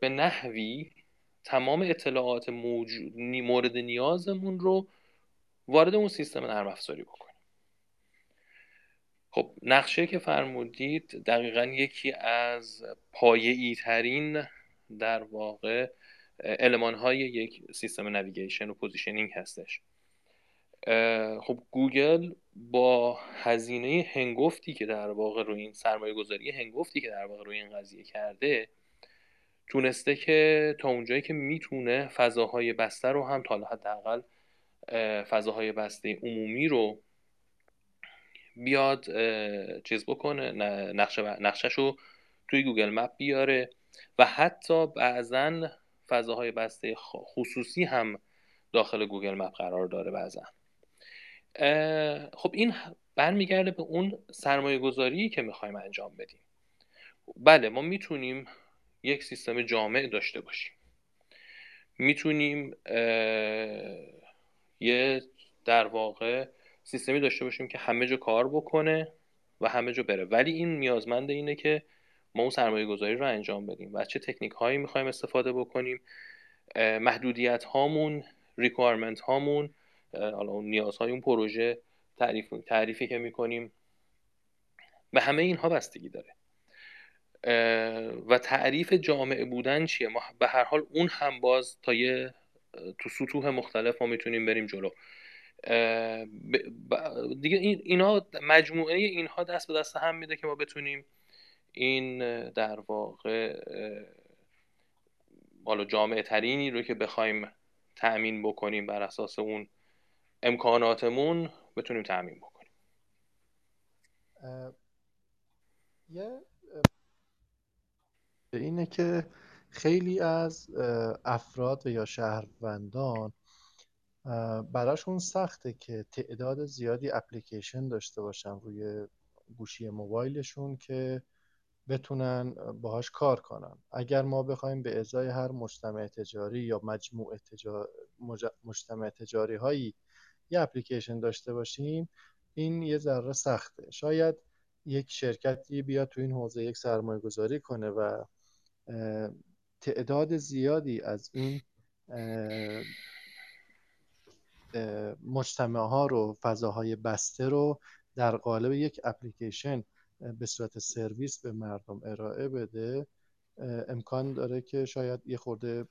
به نحوی تمام اطلاعات موجود مورد نیازمون رو وارد اون سیستم نرم افزاری بکنیم. خب نقشه که فرمودید دقیقا یکی از پایه‌ای ترین در واقع المان های یک سیستم navigation و positioning هستش. خب گوگل با هزینه هنگفتی که در واقع روی این سرمایه گذاری هنگفتی که در واقع روی این قضیه کرده تونسته که تا اونجایی که می‌تونه فضاهای بسته رو هم تا حداقل فضاهای بسته عمومی رو بیاد چیز بکنه نقشه نقشش رو توی Google Map بیاره و حتی بعضا فضاهای بسته خصوصی هم داخل Google Map قرار داره بعضا. خب این برمیگرده به اون سرمایه گذاری که می‌خوایم انجام بدیم. بله ما می‌تونیم یک سیستم جامع داشته باشیم. می‌تونیم یه در واقع سیستمی داشته باشیم که همه جا کار بکنه و همه جا بره. ولی این نیازمند اینه که ما اون سرمایه گذاری رو انجام بدیم و چه تکنیک هایی می‌خوایم استفاده بکنیم محدودیت هامون ریکوایرمنت هامون حالا اون نیازهای اون پروژه تعریف تعریفی که می‌کنیم. به همه اینها بستگی داره. و تعریف جامعه بودن چیه؟ ما به هر حال اون هم باز تا یه تو سطوح مختلف ما می‌تونیم بریم جلو. دیگه این اینا مجموعه اینها دست به دست هم میده که ما بتونیم این در واقع حالا جامعه ترینی رو که بخوایم تأمین بکنیم بر اساس اون امکاناتمون بتونیم تأمین بکنیم. یه اینه که خیلی از افراد و یا شهروندان براشون سخته که تعداد زیادی اپلیکیشن داشته باشن روی گوشی موبایلشون که بتونن باهاش کار کنن. اگر ما بخوایم به ازای هر مجتمع تجاری یا مجموع تجار... مجتمع تجاری هایی یه اپلیکیشن داشته باشیم این یه ذره سخته. شاید یک شرکتی بیاد تو این حوزه یک سرمایه گذاری کنه و تعداد زیادی از این مجتمع ها رو فضاهای بسته رو در قالب یک اپلیکیشن به صورت سرویس به مردم ارائه بده. امکان داره که شاید یه خورده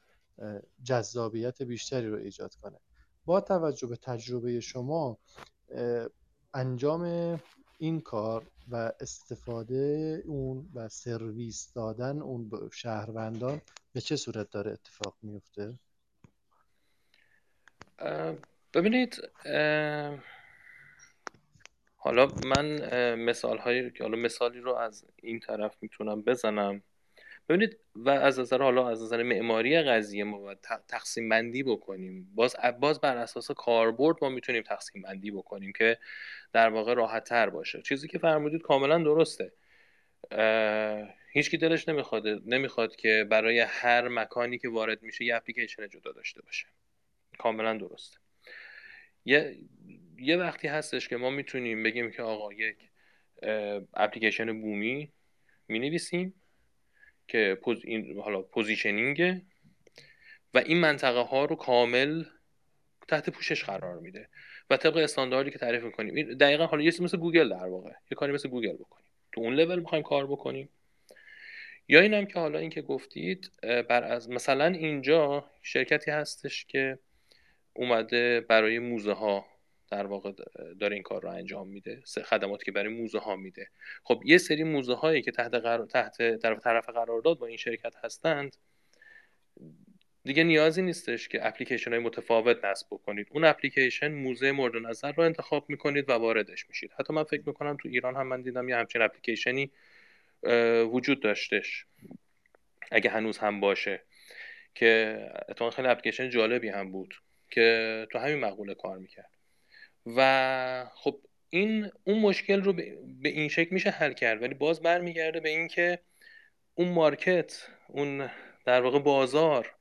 جذابیت بیشتری رو ایجاد کنه. با توجه به تجربه شما انجام این کار و استفاده اون و سرویس دادن اون به شهروندان به چه صورت داره اتفاق میفته؟ ببینید حالا من مثال های حالا مثالی رو از این طرف می‌تونم بزنم ببینید و از نظر حالا از نظر معماری قضیه ما باید تقسیم بندی بکنیم. باز باز بر اساس کاربرد ما می‌تونیم تقسیم بندی بکنیم که در واقع راحت تر باشه. چیزی که فرمودید کاملا درسته. هیچکی دلش نمی‌خواد نمی‌خواد که برای هر مکانی که وارد میشه یه اپلیکیشن جدا داشته باشه. کاملا درسته. یه یه وقتی هستش که ما می‌تونیم بگیم که آقا یک اپلیکیشن بومی می نویسیم که پوز این حالا positioning و این منطقه ها رو کامل تحت پوشش قرار میده. و طبق استانداردی که تعریف می‌کنیم. دقیقا حالا یه مثل گوگل در واقع. یه کاری مثل گوگل بکنیم. تو اون لول می‌خوایم کار بکنیم. یا اینم که حالا این که گفتید بر از مثلا اینجا شرکتی هستش که اومده برای موزه ها در واقع داره این کار رو انجام میده خدماتی که برای موزه ها میده. خب یه سری موزه هایی که تحت, قرار... تحت طرف طرف قرارداد با این شرکت هستند دیگه نیازی نیستش که اپلیکیشن های متفاوت نصب بکنید. اون اپلیکیشن موزه مورد نظر رو انتخاب می‌کنید و واردش میشید. حتی من فکر می‌کنم تو ایران هم من دیدم یه همچین اپلیکیشنی وجود داشتش. اگه هنوز هم باشه. که اتفاقا خیلی اپلیکیشن جالبی هم بود. که تو همین مقوله کار می‌کرد. و خب این اون مشکل رو به این شکل میشه حل کرد. ولی باز برمیگرده به اینکه اون مارکت اون در واقع بازار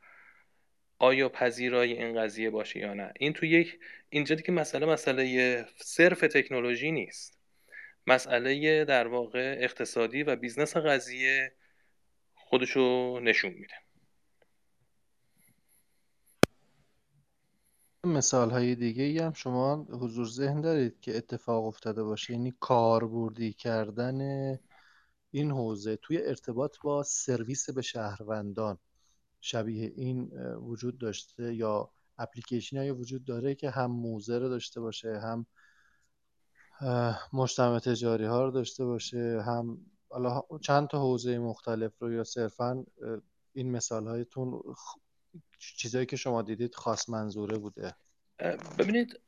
آیا پذیرای این قضیه باشه یا نه؟ این تو یک اینجا که مسئله مسئله صرف تکنولوژی نیست. مسئله در واقع اقتصادی و business قضیه خودشو نشون میده. مثال های دیگه ای هم شما حضور ذهن دارید که اتفاق افتاده باشه. یعنی کاربردی کردن این حوزه توی ارتباط با سرویس به شهروندان شبیه این وجود داشته یا اپلیکیشن های وجود داره که هم موزه رو داشته باشه هم مجتمع تجاری ها رو داشته باشه هم چند تا حوزه مختلف رو یا صرفا این مثال هایتون چیزایی که شما دیدید خاص منظوره بوده. ببینید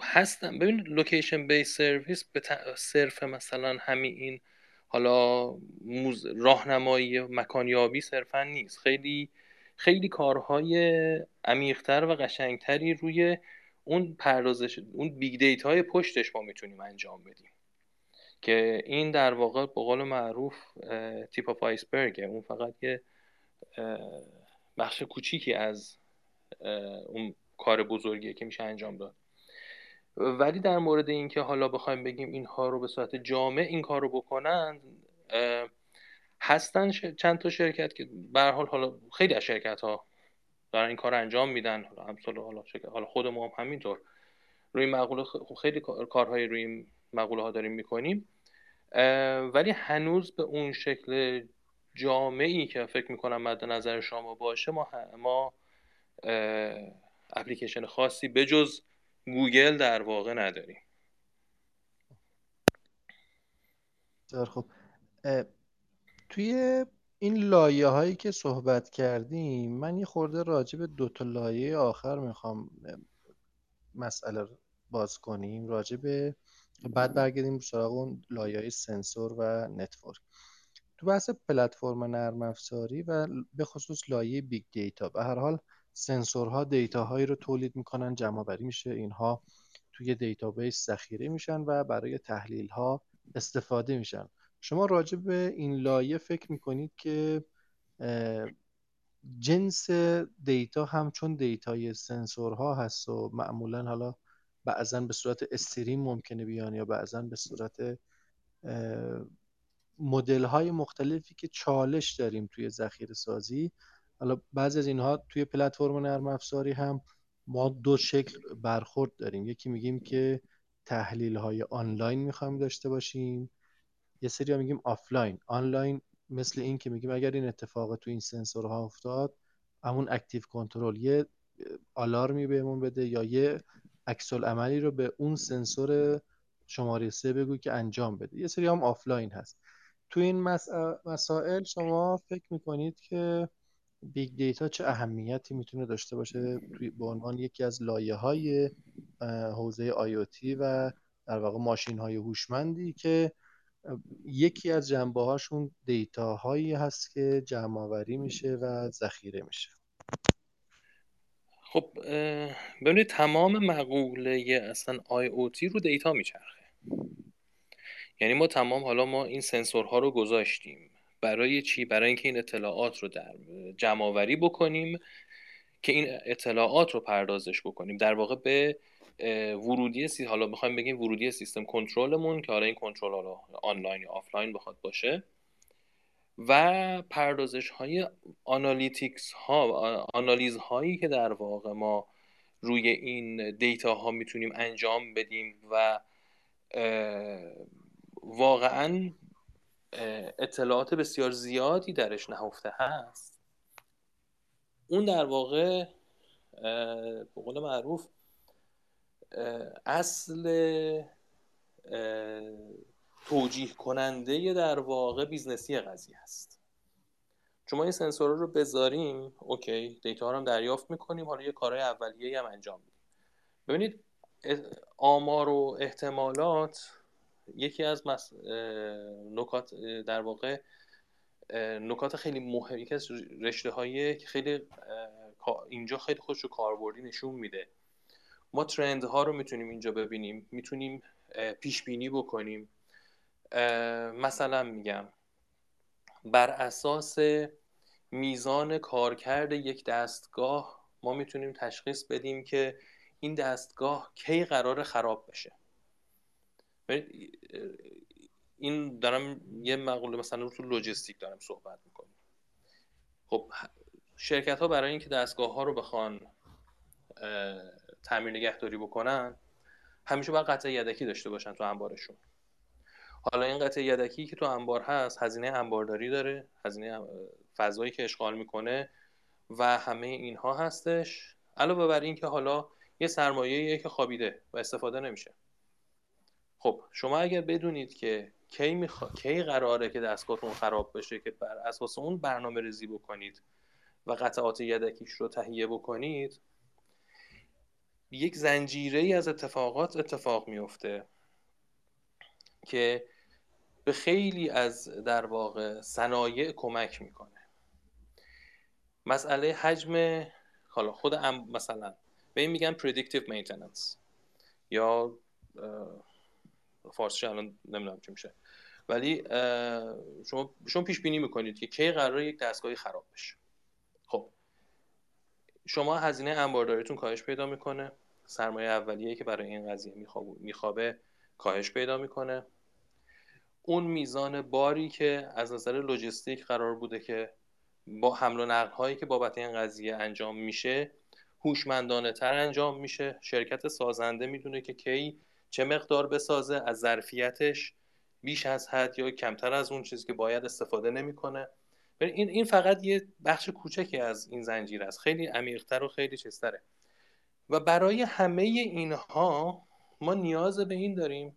هستم. ببینید location based service به صرف مثلا همین این حالا موز... راهنمایی مکانیابی صرفا نیست. خیلی خیلی کارهای عمیقتر و قشنگتری روی اون پردازش اون big data های پشتش ما می‌تونیم انجام بدیم. که این در واقع به قول معروف tip of iceberg ه اون فقط یه بخش کوچیکی از اون کار بزرگیه که میشه انجام داد. ولی در مورد اینکه حالا بخوایم بگیم اینها رو به صورت جامع این کار رو بکنن هستن چند تا شرکت که به حال حالا خیلی از شرکت ها دارن این کار انجام میدن. حالا حالا حالا خود ما هم همینطور. روی مقوله خیلی کارهای روی مقوله ها داریم می‌کنیم. ولی هنوز به اون شکل جامعی که فکر می‌کنم مد نظر شما باشه ما ما اپلیکیشن خاصی بجز گوگل در واقع نداریم. خب توی این لایه هایی که صحبت کردیم من یه خورده راجع به دو تا لایه آخر می‌خوام مسئله رو باز کنیم راجع به بعد برگردیم سراغ اون لایه های سنسور و network. تو بحث پلتفرم نرم افزاری و به خصوص لایه big data به هر حال sensor ها data هایی رو تولید می‌کنن جمع آوری میشه اینها توی database ذخیره میشن و برای تحلیل ها استفاده میشن. شما راجع به این لایه فکر می‌کنید که جنس data هم چون data ی sensor ها هست و معمولا حالا بعضا به صورت stream ممکنه بیان یا بعضا به صورت مدل های مختلفی که چالش داریم توی ذخیره سازی. حالا بعضی از اینها توی پلتفرم نرم افزاری هم ما دو شکل برخورد داریم. یکی میگیم که تحلیل های آنلاین می‌خوایم داشته باشیم. یه سری ها میگیم offline. online مثل این که میگیم اگر این اتفاق تو این سنسورها افتاد همون active control یه آلارمی بهمون بده یا یه عکس العملی رو به اون سنسور شماره سه بگو که انجام بده. یه سری هم آفلاین هست. تو این مسائل شما فکر می‌کنید که big data چه اهمیتی می‌تونه داشته باشه به عنوان یکی از لایه های حوزه IoT و در واقع ماشین های هوشمندی که یکی از جنبه هاشون data هایی هست که جمع آوری میشه و ذخیره میشه. خب ببینید تمام مقوله اصلا IoT رو data میچرخه. یعنی ما تمام حالا ما این سنسورها رو گذاشتیم. برای چی؟ برای اینکه این اطلاعات رو در جمع آوری بکنیم که این اطلاعات رو پردازش بکنیم. در واقع به ورودی سی حالا می‌خوایم بگیم ورودی سیستم کنترلمون که حالا این کنترل حالا آنلاین یا آفلاین بخواد باشه. و پردازش های analytics ها آنالیز هایی که در واقع ما روی این data ها می‌تونیم انجام بدیم و واقعا اطلاعات بسیار زیادی درش نهفته هست. اون در واقع به قول معروف اصل توجیه کننده در واقع business ی قضیه است. چون ما این سنسور رو بذاریم اوکی دیتا رو هم دریافت می‌کنیم حالا یه کارهای اولیه هم انجام میدیم. ببینید آمار و احتمالات یکی از مس... نکات در واقع نکات خیلی مهم یکی از رشته هایی که خیلی اینجا خیلی خوش رو کاربردی نشون میده. ما ترند ها رو می‌تونیم اینجا ببینیم می‌تونیم پیش بینی بکنیم. مثلا میگم بر اساس میزان کارکرد یک دستگاه ما می‌تونیم تشخیص بدیم که این دستگاه کی قرار خراب بشه. این دارم یه مقوله مثلا رو تو لوجستیک دارم صحبت می‌کنم. خب شرکت ها برای اینکه دستگاه ها رو بخوان تعمیر نگهداری بکنن همیشه باید قطع یدکی داشته باشن تو انبارشون. حالا این قطع یدکی که تو انبار هست هزینه انبارداری داره هزینه فضایی که اشغال می‌کنه و همه اینها هستش. علاوه بر این که حالا یه سرمایه که خوابیده و استفاده نمیشه. خب شما اگر بدونید که کی میخوا... کی قراره که دستگاهتون خراب بشه که بر اساس اون برنامه ریزی بکنید و قطعات یدکیش رو تهیه بکنید یک زنجیره ای از اتفاقات اتفاق میفته که به خیلی از در واقع صنایع کمک می‌کنه. مسئله حجم حالا خود مثلا به این میگن predictive maintenance یا فارسی الان نمی‌دونم چی میشه. ولی شما شما پیش بینی می‌کنید که کی قرار یک دستگاهی خراب بشه. خب. شما هزینه انبارداریتون کاهش پیدا می‌کنه. سرمایه اولیه که برای این قضیه میخوابه کاهش پیدا می‌کنه. اون میزان باری که از نظر لوجستیک قرار بوده که با حمل و نقل هایی که بابت این قضیه انجام میشه هوشمندانه تر انجام میشه. شرکت سازنده می‌دونه که کی چه مقدار بسازه از ظرفیتش بیش از حد یا کمتر از اون چیزی که باید استفاده نمی‌کنه. این این فقط یه بخش کوچکی از این زنجیر است. خیلی عمیقتر و خیلی چیزتره. و برای همه اینها ما نیاز به این داریم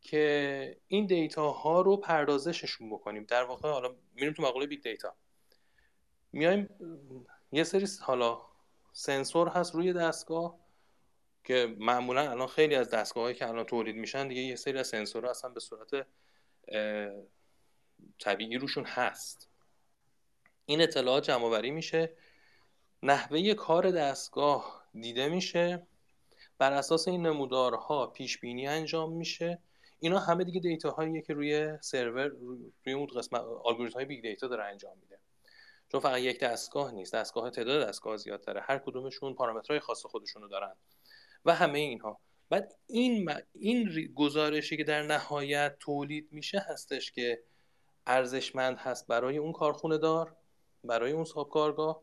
که این data ها رو پردازششون بکنیم. در واقع حالا میریم تو مقوله big data میایم یه سری حالا سنسور هست روی دستگاه. که معمولا الان خیلی از دستگاه هایی که الان تولید میشن دیگه یه سری از سنسور هستن به صورت طبیعی روشون هست. این اطلاعات جمع میشه نحوه کار دستگاه دیده میشه بر اساس این نمودارها پیش بینی انجام میشه. اینا همه دیگه data هاییه که روی سرور روی اون قسمت الگوریتم های big data داره انجام میده. چون فقط یک دستگاه نیست دستگاه تعداد دستگاه زیاد داره هر کدومشون پارامترهای خاص خودشونو دارن. و همه اینها. بعد این این گزارشی که در نهایت تولید میشه هستش که ارزشمند هست برای اون کارخونه دار برای اون صاحب کارگاه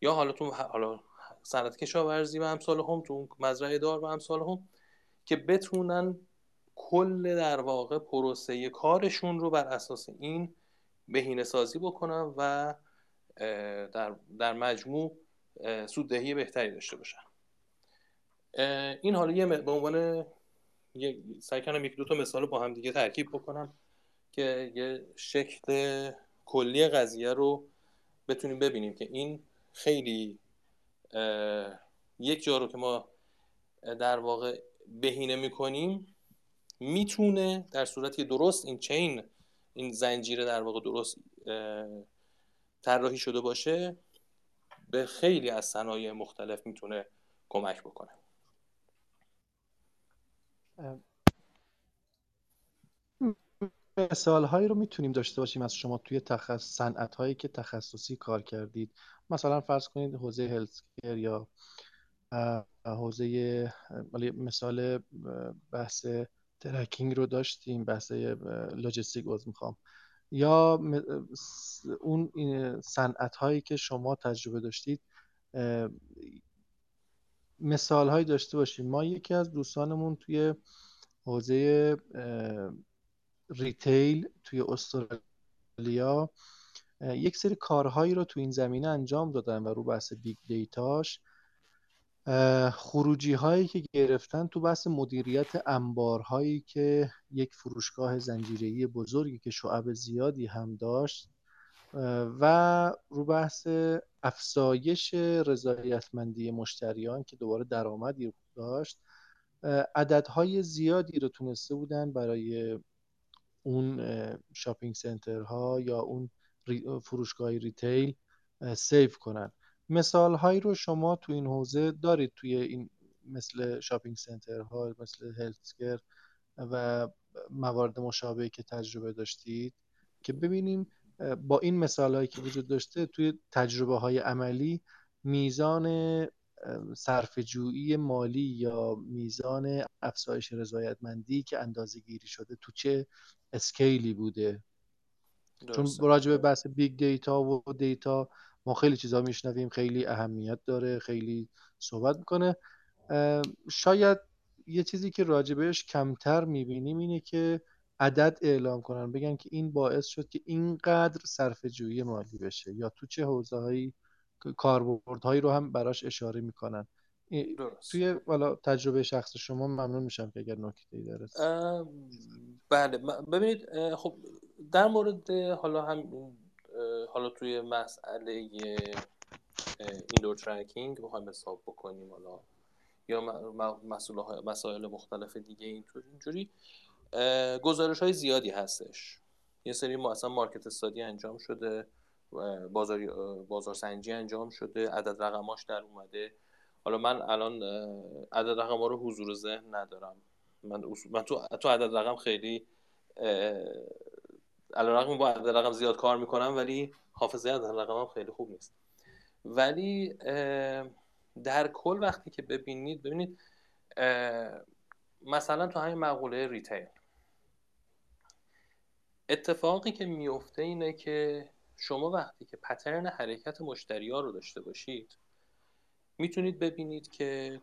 یا حالا تو حالا صنعت کشاورزی و امثال هم تو مزرعه دار و امثال هم که بتونن کل در واقع پروسه کارشون رو بر اساس این بهینه سازی بکنن و در, در مجموع سوددهی بهتری داشته باشن. این حالا یه به عنوان یه سعی کنم یک دو تا مثال با هم دیگه ترکیب بکنم که یه شکل کلی قضیه رو بتونیم ببینیم که این خیلی یک جا رو که ما در واقع بهینه می‌کنیم می‌تونه در صورتی درست این چین این زنجیره در واقع درست طراحی شده باشه به خیلی از صنایع مختلف می‌تونه کمک بکنه. مثال هایی رو می‌تونیم داشته باشیم از شما توی تخصص صنعت هایی که تخصصی کار کردید. مثلا فرض کنید حوزه هلسکر یا حوزه مثال بحث ترکینگ رو داشتیم بحث لوجستیک از می‌خوام. یا اون صنعت هایی که شما تجربه داشتید مثال هایی داشته باشیم. ما یکی از دوستانمون توی حوزه retail توی استرالیا یک سری کارهایی رو تو این زمینه انجام دادن و رو بحث big data ش. خروجی هایی که گرفتن تو بحث مدیریت انبارهایی که یک فروشگاه زنجیره‌ای بزرگی که شعب زیادی هم داشت و رو بحث افزایش رضایتمندی مشتریان که دوباره درآمدی داشت عددهای زیادی رو تونسته بودن برای اون shopping center ها یا اون فروشگاه retail save کنن. مثال هایی رو شما تو این حوزه دارید توی این مثل shopping center ها مثل healthcare و موارد مشابهی که تجربه داشتید که ببینیم با این مثال هایی که وجود داشته توی تجربه های عملی میزان صرف جویی مالی یا میزان افزایش رضایتمندی که اندازه گیری شده تو چه scale ی بوده؟ چون راجع به بحث big data و data ما خیلی چیزا میشنویم خیلی اهمیت داره خیلی صحبت می‌کنه. شاید یه چیزی که راجبش کمتر می‌بینیم اینه که عدد اعلام کنن بگن که این باعث شد که اینقدر صرف جویی مالی بشه یا تو چه حوزه هایی کاربردهایی رو هم براش اشاره می‌کنن. درست. توی والا تجربه شخص شما ممنون میشم که اگر نکته ای داره بله ببینید خب در مورد حالا هم حالا توی مسئله ایندور ترکینگ بخوایم حساب بکنیم حالا یا مسائل مختلف دیگه اینطور اینجوری. گزارش های زیادی هستش. یه سری ما اصلا مارکت استادی انجام شده بازار بازارسنجی انجام شده عدد رقماش در اومده. حالا من الان عدد رقم ها رو حضور ذهن ندارم. من, من تو, تو عدد رقم خیلی رقم با عدد رقم زیاد کار می‌کنم ولی حافظه عدد رقم هم خیلی خوب نیست. ولی در کل وقتی که ببینید ببینید مثلا تو همین مقوله retail. اتفاقی که میفته اینه که شما وقتی که pattern حرکت مشتری ها رو داشته باشید می‌تونید ببینید که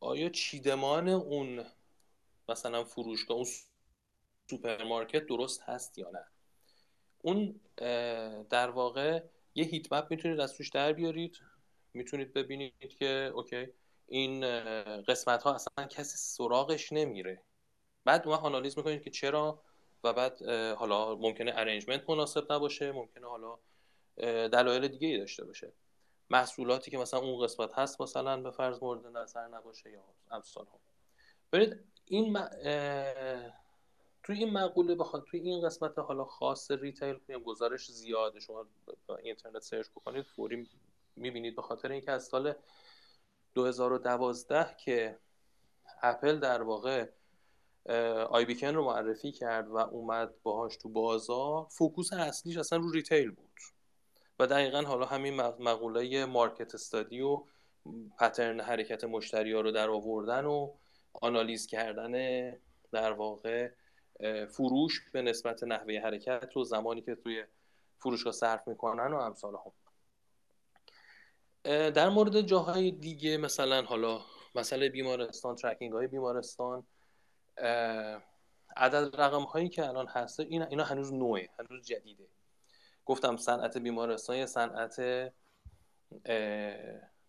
آیا چیدمان اون مثلا فروشگاه اون سوپرمارکت درست هست یا نه؟ اون در واقع یه heat map می‌تونید از توش در بیارید. می‌تونید ببینید که okay این قسمت ها اصلا کسی سراغش نمیره. بعد اون آنالیز می‌کنید که چرا و بعد حالا ممکنه arrangement مناسب نباشه ممکنه حالا دلایل دیگه ای داشته باشه. محصولاتی که مثلا اون قسمت هست مثلا به فرض مورد نظر نباشه یا امثالهم برید این توی این مقوله بخواد توی این قسمت حالا خاص retail کنیم گزارش زیاده شما اینترنت search بکنید فوری می‌بینید به خاطر اینکه از سال 2012 که اپل در واقع iBeacon رو معرفی کرد و اومد باهاش تو بازار. focus اصلیش اصلا رو retail بود. و دقیقا حالا همین مقوله market study و pattern حرکت مشتری ها رو در آوردن و آنالیز کردن در واقع فروش به نسبت نحوه حرکت و زمانی که توی فروشگاه صرف می‌کنن و امثال هم در مورد جاهای دیگه مثلا حالا مسئله بیمارستان ترکینگ های بیمارستان عدد رقم هایی که الان هسته اینا, اینا هنوز نوعه هنوز جدیده. گفتم صنعت بیمارستان صنعت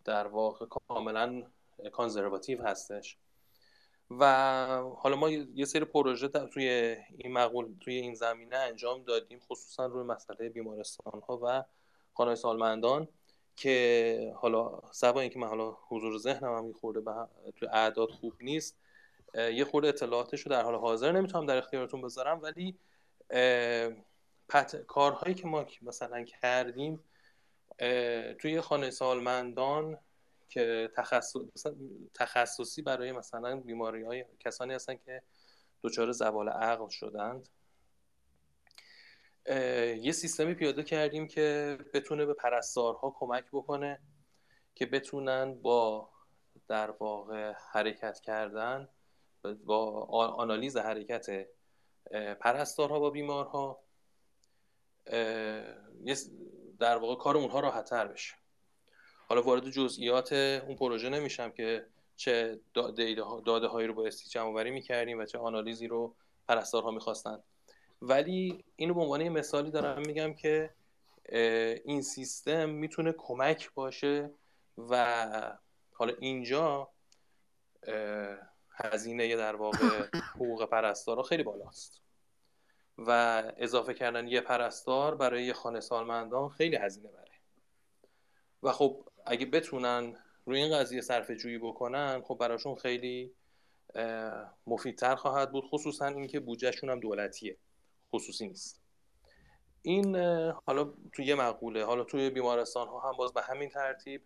در واقع کاملا کانزرواتیو هستش. و حالا ما یه سری پروژه توی این مقول توی این زمینه انجام دادیم خصوصا روی مسئله بیمارستان ها و خانه سالمندان که حالا سبا اینکه من حالا حضور ذهنم هم خورده به اعداد خوب نیست. یه خورده اطلاعاتش رو در حال حاضر نمی‌تونم در اختیارتون بذارم ولی پت... کارهایی که ما مثلا کردیم توی خانه سالمندان که تخصص... تخصصی برای مثلا بیماری های کسانی هستن که دچار زوال عقل شدند یه سیستمی پیاده کردیم که بتونه به پرستارها کمک بکنه که بتونن با در واقع حرکت کردن با آنالیز حرکت پرستارها با بیمارها در واقع کار اونها راحتتر بشه. حالا وارد جزئیات اون پروژه نمیشم که چه داده هایی رو با استی جمع آوری می‌کردیم و چه آنالیزی رو پرستارها می‌خواستن. ولی اینو به عنوان مثالی دارم میگم که این سیستم می‌تونه کمک باشه و حالا اینجا هزینه در واقع حقوق پرستارا خیلی بالاست. و اضافه کردن یه پرستار برای یه خانه سالمندان خیلی هزینه بره. و خب اگه بتونن روی این قضیه صرف جویی بکنن خب براشون خیلی مفیدتر خواهد بود خصوصا اینکه بودجهشون هم دولتیه. خصوصی نیست. این حالا توی یه مقوله حالا توی بیمارستان ها هم باز به همین ترتیب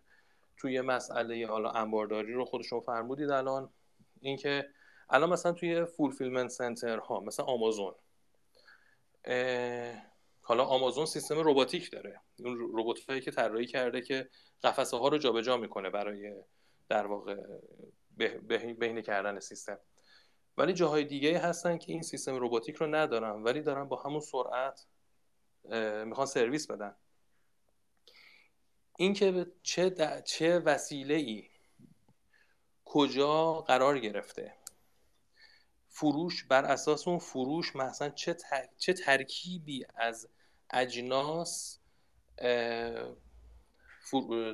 توی مسئله حالا انبارداری رو خودشون فرمودید الان. اینکه الان مثلا توی fulfillment center ها مثلا آمازون حالا آمازون سیستم رباتیک داره. اون ربات که طراحی کرده که قفسه ها رو جابجا می‌کنه برای در واقع بهینه کردن سیستم. ولی جاهای دیگه هستن که این سیستم رباتیک رو ندارن ولی دارن با همون سرعت می‌خوان سرویس بدن. این که چه, چه وسیله ای کجا قرار گرفته. فروش بر اساس اون فروش مثلا چه, چه ترکیبی از اجناس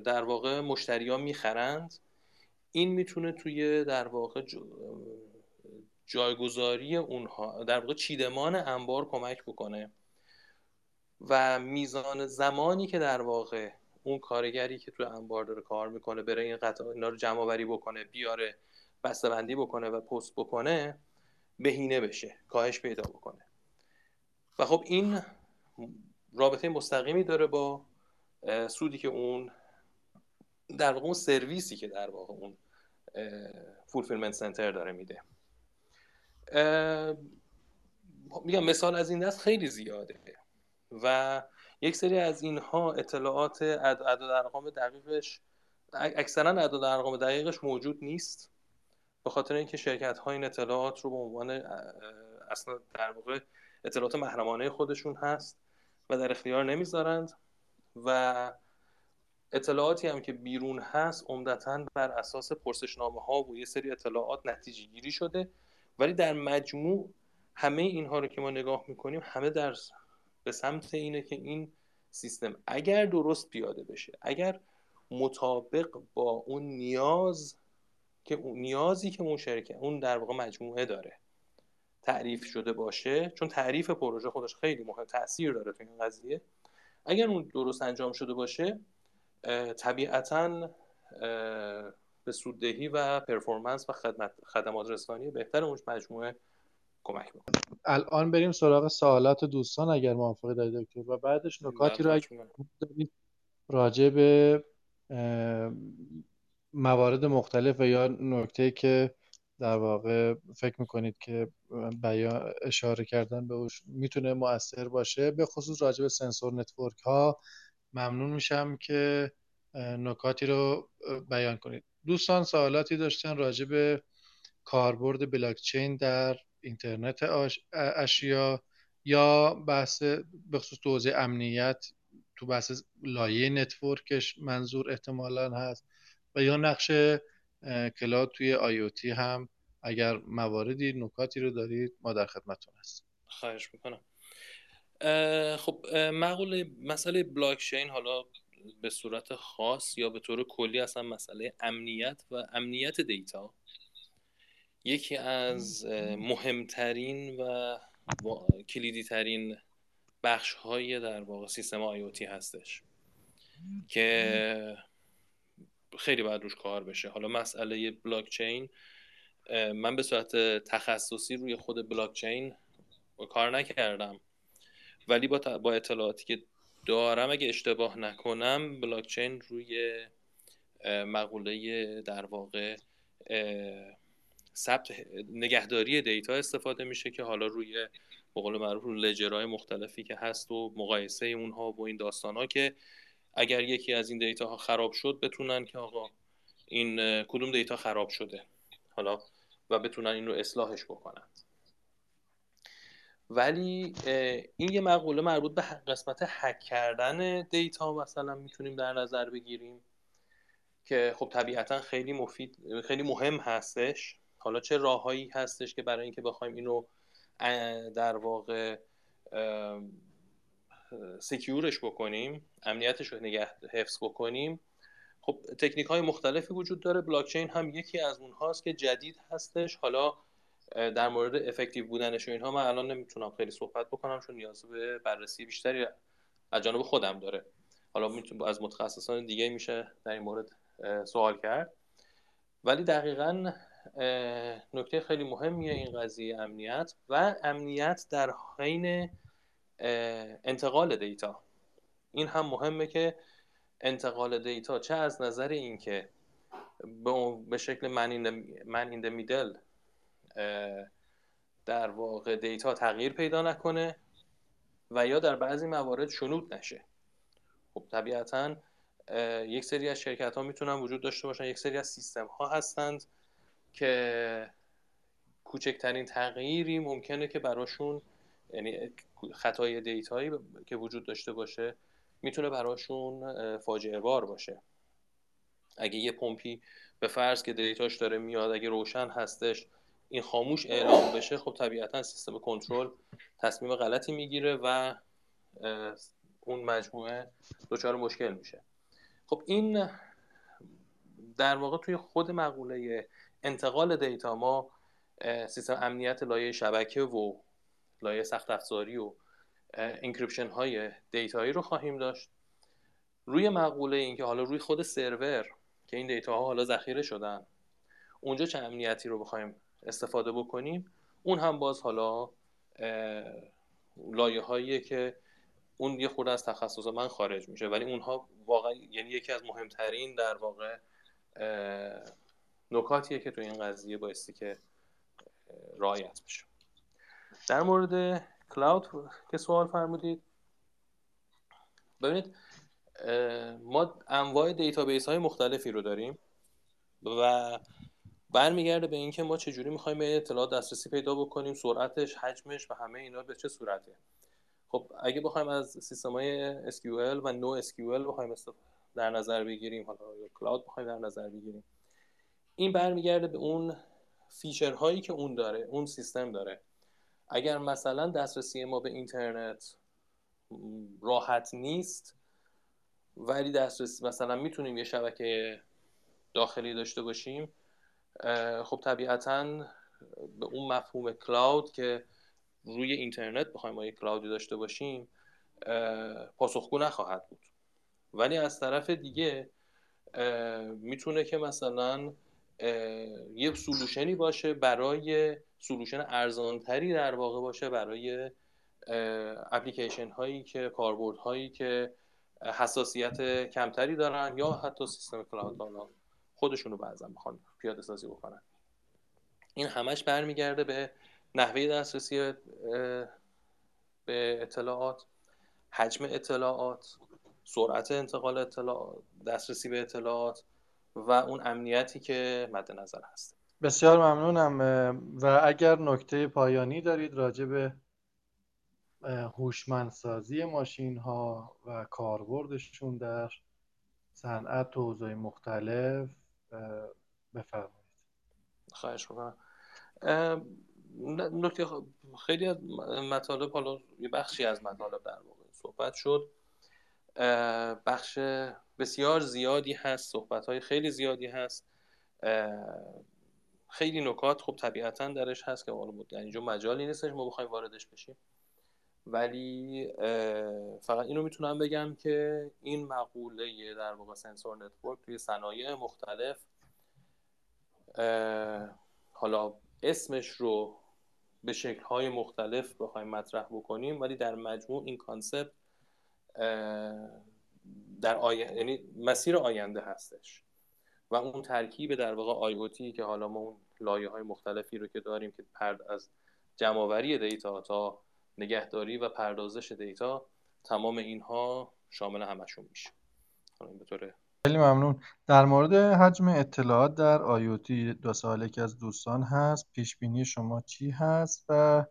در واقع مشتری ها می‌خرند؟ این می‌تونه توی در واقع جایگذاری اونها در واقع چیدمان انبار کمک بکنه. و میزان زمانی که در واقع اون کارگری که توی انبار داره کار می‌کنه بره این قطعه اینا رو جمع آوری بکنه بیاره بسته‌بندی بکنه و پست بکنه بهینه بشه کاهش پیدا بکنه. و خب این رابطه مستقیمی داره با سودی که اون در واقع اون سرویسی که در واقع اون فولفیلمنت سنتر داره میده. میگم مثال از این دست خیلی زیاده. و یک سری از اینها اطلاعات اعداد ارقام دقیقش اکثرا اعداد ارقام دقیقش موجود نیست. به خاطر اینکه شرکت ها این اطلاعات رو به عنوان اصلا در واقع اطلاعات محرمانه خودشون هست و در اختیار نمی‌ذارند و اطلاعاتی هم که بیرون هست عمدتا بر اساس پرسشنامه ها و یه سری اطلاعات نتیجه گیری شده. ولی در مجموع همه اینها رو که ما نگاه می‌کنیم همه در به سمت اینه که این سیستم اگر درست پیاده بشه اگر مطابق با اون نیاز که اون نیازی که اون شرکت اون در واقع مجموعه داره تعریف شده باشه چون تعریف پروژه خودش خیلی مهم تاثیر داره تو این قضیه. اگر اون درست انجام شده باشه طبیعتا به سوددهی و performance و خدمات رسانی بهتر اون مجموعه کمک می‌کنه. الان بریم سراغ سوالات دوستان اگر موافقید دکتر. و بعدش نکاتی رو اگر راجع به موارد مختلف و یا نکته که در واقع فکر می‌کنید که بیان اشاره کردن به اون‌ها می‌تونه مؤثر باشه. به خصوص راجع به sensor network ها ممنون میشم که نکاتی رو بیان کنید. دوستان سوالاتی داشتن راجع به کاربرد بلاکچین در اینترنت اشیا یا بحث به خصوص توضیح امنیت تو بحث لایه network ش منظور احتمالا هست و یا نقش cloud توی IoT هم اگر مواردی نکاتی رو دارید ما در خدمتتون هستیم. خواهش می‌کنم. خب مقوله مسئله بلاکچین حالا به صورت خاص یا به طور کلی اصلا مسئله امنیت و امنیت دیتا یکی از مهمترین و کلیدی ترین بخش های در واقع سیستم آیوتی هستش که خیلی باید روش کار بشه. حالا مسئله بلاکچین من به صورت تخصصی روی خود بلاکچین کار نکردم. ولی با, با اطلاعاتی که دارم اگه اشتباه نکنم بلاکچین روی مقوله در واقع ثبت نگهداری دیتا استفاده میشه که حالا روی به قول معروف رو لجرهای مختلفی که هست و مقایسه اونها و این داستان ها که اگر یکی از این دیتا ها خراب شد بتونن که آقا این کدوم دیتا خراب شده؟ حالا و بتونن این رو اصلاحش بکنن. ولی این یه مقوله مربوط به قسمت حک کردن دیتا مثلا می‌تونیم در نظر بگیریم که خب طبیعتا خیلی مفید خیلی مهم هستش. حالا چه راههایی هستش که برای اینکه بخوایم اینو در واقع سکیورش بکنیم امنیتش رو نگه حفظ بکنیم. خب تکنیک های مختلفی وجود داره. بلاکچین هم یکی از اونهاست که جدید هستش. حالا در مورد افکتیو بودنش و اینها من الان نمی‌تونم خیلی صحبت بکنم چون نیاز به بررسی بیشتری از جانب خودم داره. حالا می‌تونم از متخصصان دیگه میشه در این مورد سوال کرد. ولی دقیقا نکته خیلی مهمیه این قضیه امنیت و امنیت در حین انتقال دیتا. این هم مهمه که انتقال دیتا چه از نظر اینکه به شکل من این میدل در واقع دیتا تغییر پیدا نکنه و یا در بعضی موارد شنود نشه. خب طبیعتا یک سری از شرکت ها می‌تونن وجود داشته باشن یک سری از سیستم ها هستند که کوچکترین تغییری ممکنه که براشون یعنی خطای data یی که وجود داشته باشه می‌تونه براشون فاجعه بار باشه. اگه یه پمپی به فرض که data ش داره میاد اگه روشن هستش این خاموش اعلام بشه خب طبیعتا سیستم کنترل تصمیم غلطی می‌گیره و اون مجموعه دچار مشکل میشه. خب این در واقع توی خود مقوله انتقال data ما سیستم امنیت لایه شبکه و لایه سخت افزاری و encryption های data یی رو خواهیم داشت. روی مقوله اینکه حالا روی خود سرور که این data ها حالا ذخیره شدن اونجا چه امنیتی رو بخوایم استفاده بکنیم؟ اون هم باز حالا لایه هایی که اون یه خورده از تخصص من خارج میشه ولی اونها واقعا یعنی یکی از مهمترین در واقع نکاتیه که تو این قضیه بایستی که رعایت بشه. در مورد cloud که سوال فرمودید. ببینید ما انواع database های مختلفی رو داریم و برمیگرده به اینکه ما چجوری می‌خوایم به اطلاعات دسترسی پیدا بکنیم سرعتش حجمش و همه اینا به چه صورته. خب اگه بخوایم از سیستم های SQL و NoSQL بخوایم در نظر بگیریم حالا cloud بخوایم در نظر بگیریم این برمیگرده به اون feature هایی که اون داره اون سیستم داره. اگر مثلا دسترسی ما به اینترنت راحت نیست ولی دسترسی مثلا می‌تونیم یه شبکه داخلی داشته باشیم خب طبیعتا به اون مفهوم cloud که روی اینترنت بخوایم ما یک cloud ی داشته باشیم پاسخگو نخواهد بود. ولی از طرف دیگه می‌تونه که مثلا یه سلوشنی باشه برای سلوشن ارزانتری در واقع باشه برای اپلیکیشن هایی که کاربرد هایی که حساسیت کمتری دارن یا حتی سیستم کلاود حالا خودشونو بعضا می‌خوان پیاده سازی بکنن. این همش برمیگرده به نحوه دسترسی به اطلاعات حجم اطلاعات سرعت انتقال اطلاعات دسترسی به اطلاعات. و اون امنیتی که مد نظر هست. بسیار ممنونم و اگر نکته پایانی دارید راجع به هوشمندسازی ماشین ها و کاربردشون در صنعت و حوزه‌های مختلف بفرمایید. خواهش می‌کنم. نکته خیلی از مطالب حالا یه بخشی از مطالب در واقع صحبت شد. بخش بسیار زیادی هست صحبت های خیلی زیادی هست. خیلی نکات خب طبیعتا درش هست که بود یعنی اینجا مجالی نیستش ما بخوایم واردش بشیم. ولی فقط اینو می‌تونم بگم که این مقوله در واقع سنسور نتورک توی صنایع مختلف حالا اسمش رو به شکل‌های مختلف بخوایم مطرح بکنیم ولی در مجموع این concept در آی... یعنی مسیر آینده هستش. و اون ترکیب در واقع آی که حالا ما اون لایه های مختلفی رو که داریم که پرد از جمع‌آوری data تا نگهداری و پردازش data تمام اینها شامل همشون میشه. به خیلی ممنون. در مورد حجم اطلاعات در IoT دو ساله که از دوستان هست. پیش بینی شما چی هست و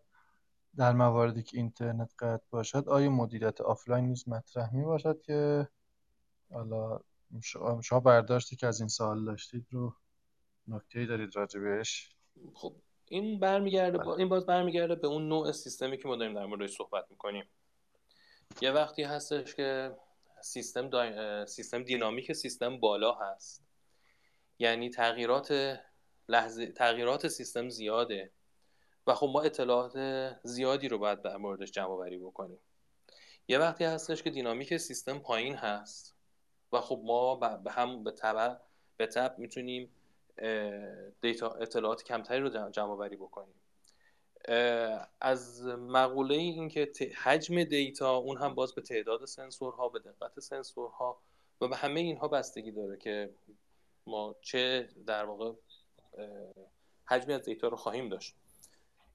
در مواردی که اینترنت قطع باشد آیا مدیریت آفلاین نیز مطرح می باشد که حالا شما برداشتی که از این سوال داشتید رو نکته دارید راجع بهش خب این برمیگرده با این باز برمیگرده به اون نوع سیستمی که ما داریم در موردش صحبت می‌کنیم. یه وقتی هستش که سیستم سیستم دینامیک سیستم بالا هست. یعنی تغییرات لحظه تغییرات سیستم زیاده و خب ما اطلاعات زیادی رو باید در موردش جمع بکنیم. یه وقتی هستش که دینامیک سیستم پایین هست و خب ما به هم به تبع به تب می‌تونیم دیتا اطلاعات کمتری رو جمع آوری بکنیم. از مقوله این که حجم data اون هم باز به تعداد سنسورها به دقت سنسورها و به همه اینها بستگی داره که ما چه در واقع حجمی از data رو خواهیم داشت.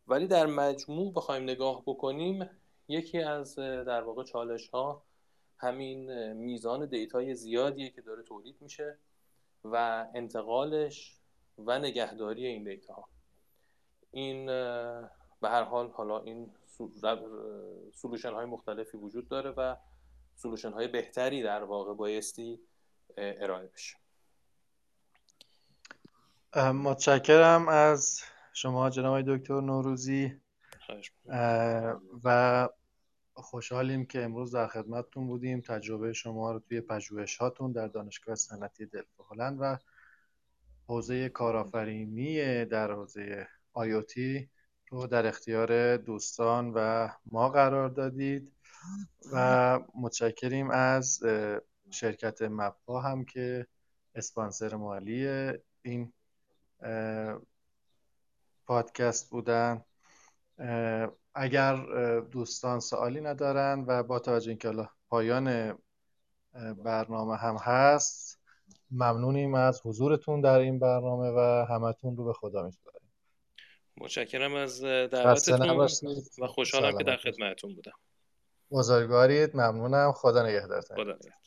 ولی در مجموع بخوایم نگاه بکنیم یکی از در واقع چالش ها همین میزان data ی زیادیه که داره تولید میشه و انتقالش و نگهداری این دیتا. ها این به هر حال حالا این سلوشن های مختلفی وجود داره و سلوشن های بهتری در واقع بایستی ارائه بشه. متشکرم از شما جناب دکتر نوروزی. و خوشحالیم که امروز در خدمتتون بودیم. تجربه شما رو توی پژوهش هاتون در دانشگاه صنعتی دلفت هلند و حوزه کارآفرینی در حوزه آیوتی رو در اختیار دوستان و ما قرار دادید و متشکریم از شرکت مپا هم که اسپانسر مالی این پادکست بودن. اگر دوستان سوالی ندارن و با توجه اینکه پایان برنامه هم هست ممنونیم از حضورتون در این برنامه و همتون رو به خدا میسپاریم. متشکرم از دعوتتون و خوشحالم که در خدمتتون بودم. بزرگوارید. ممنونم. خدا نگهدارتون. خدا نگهدار.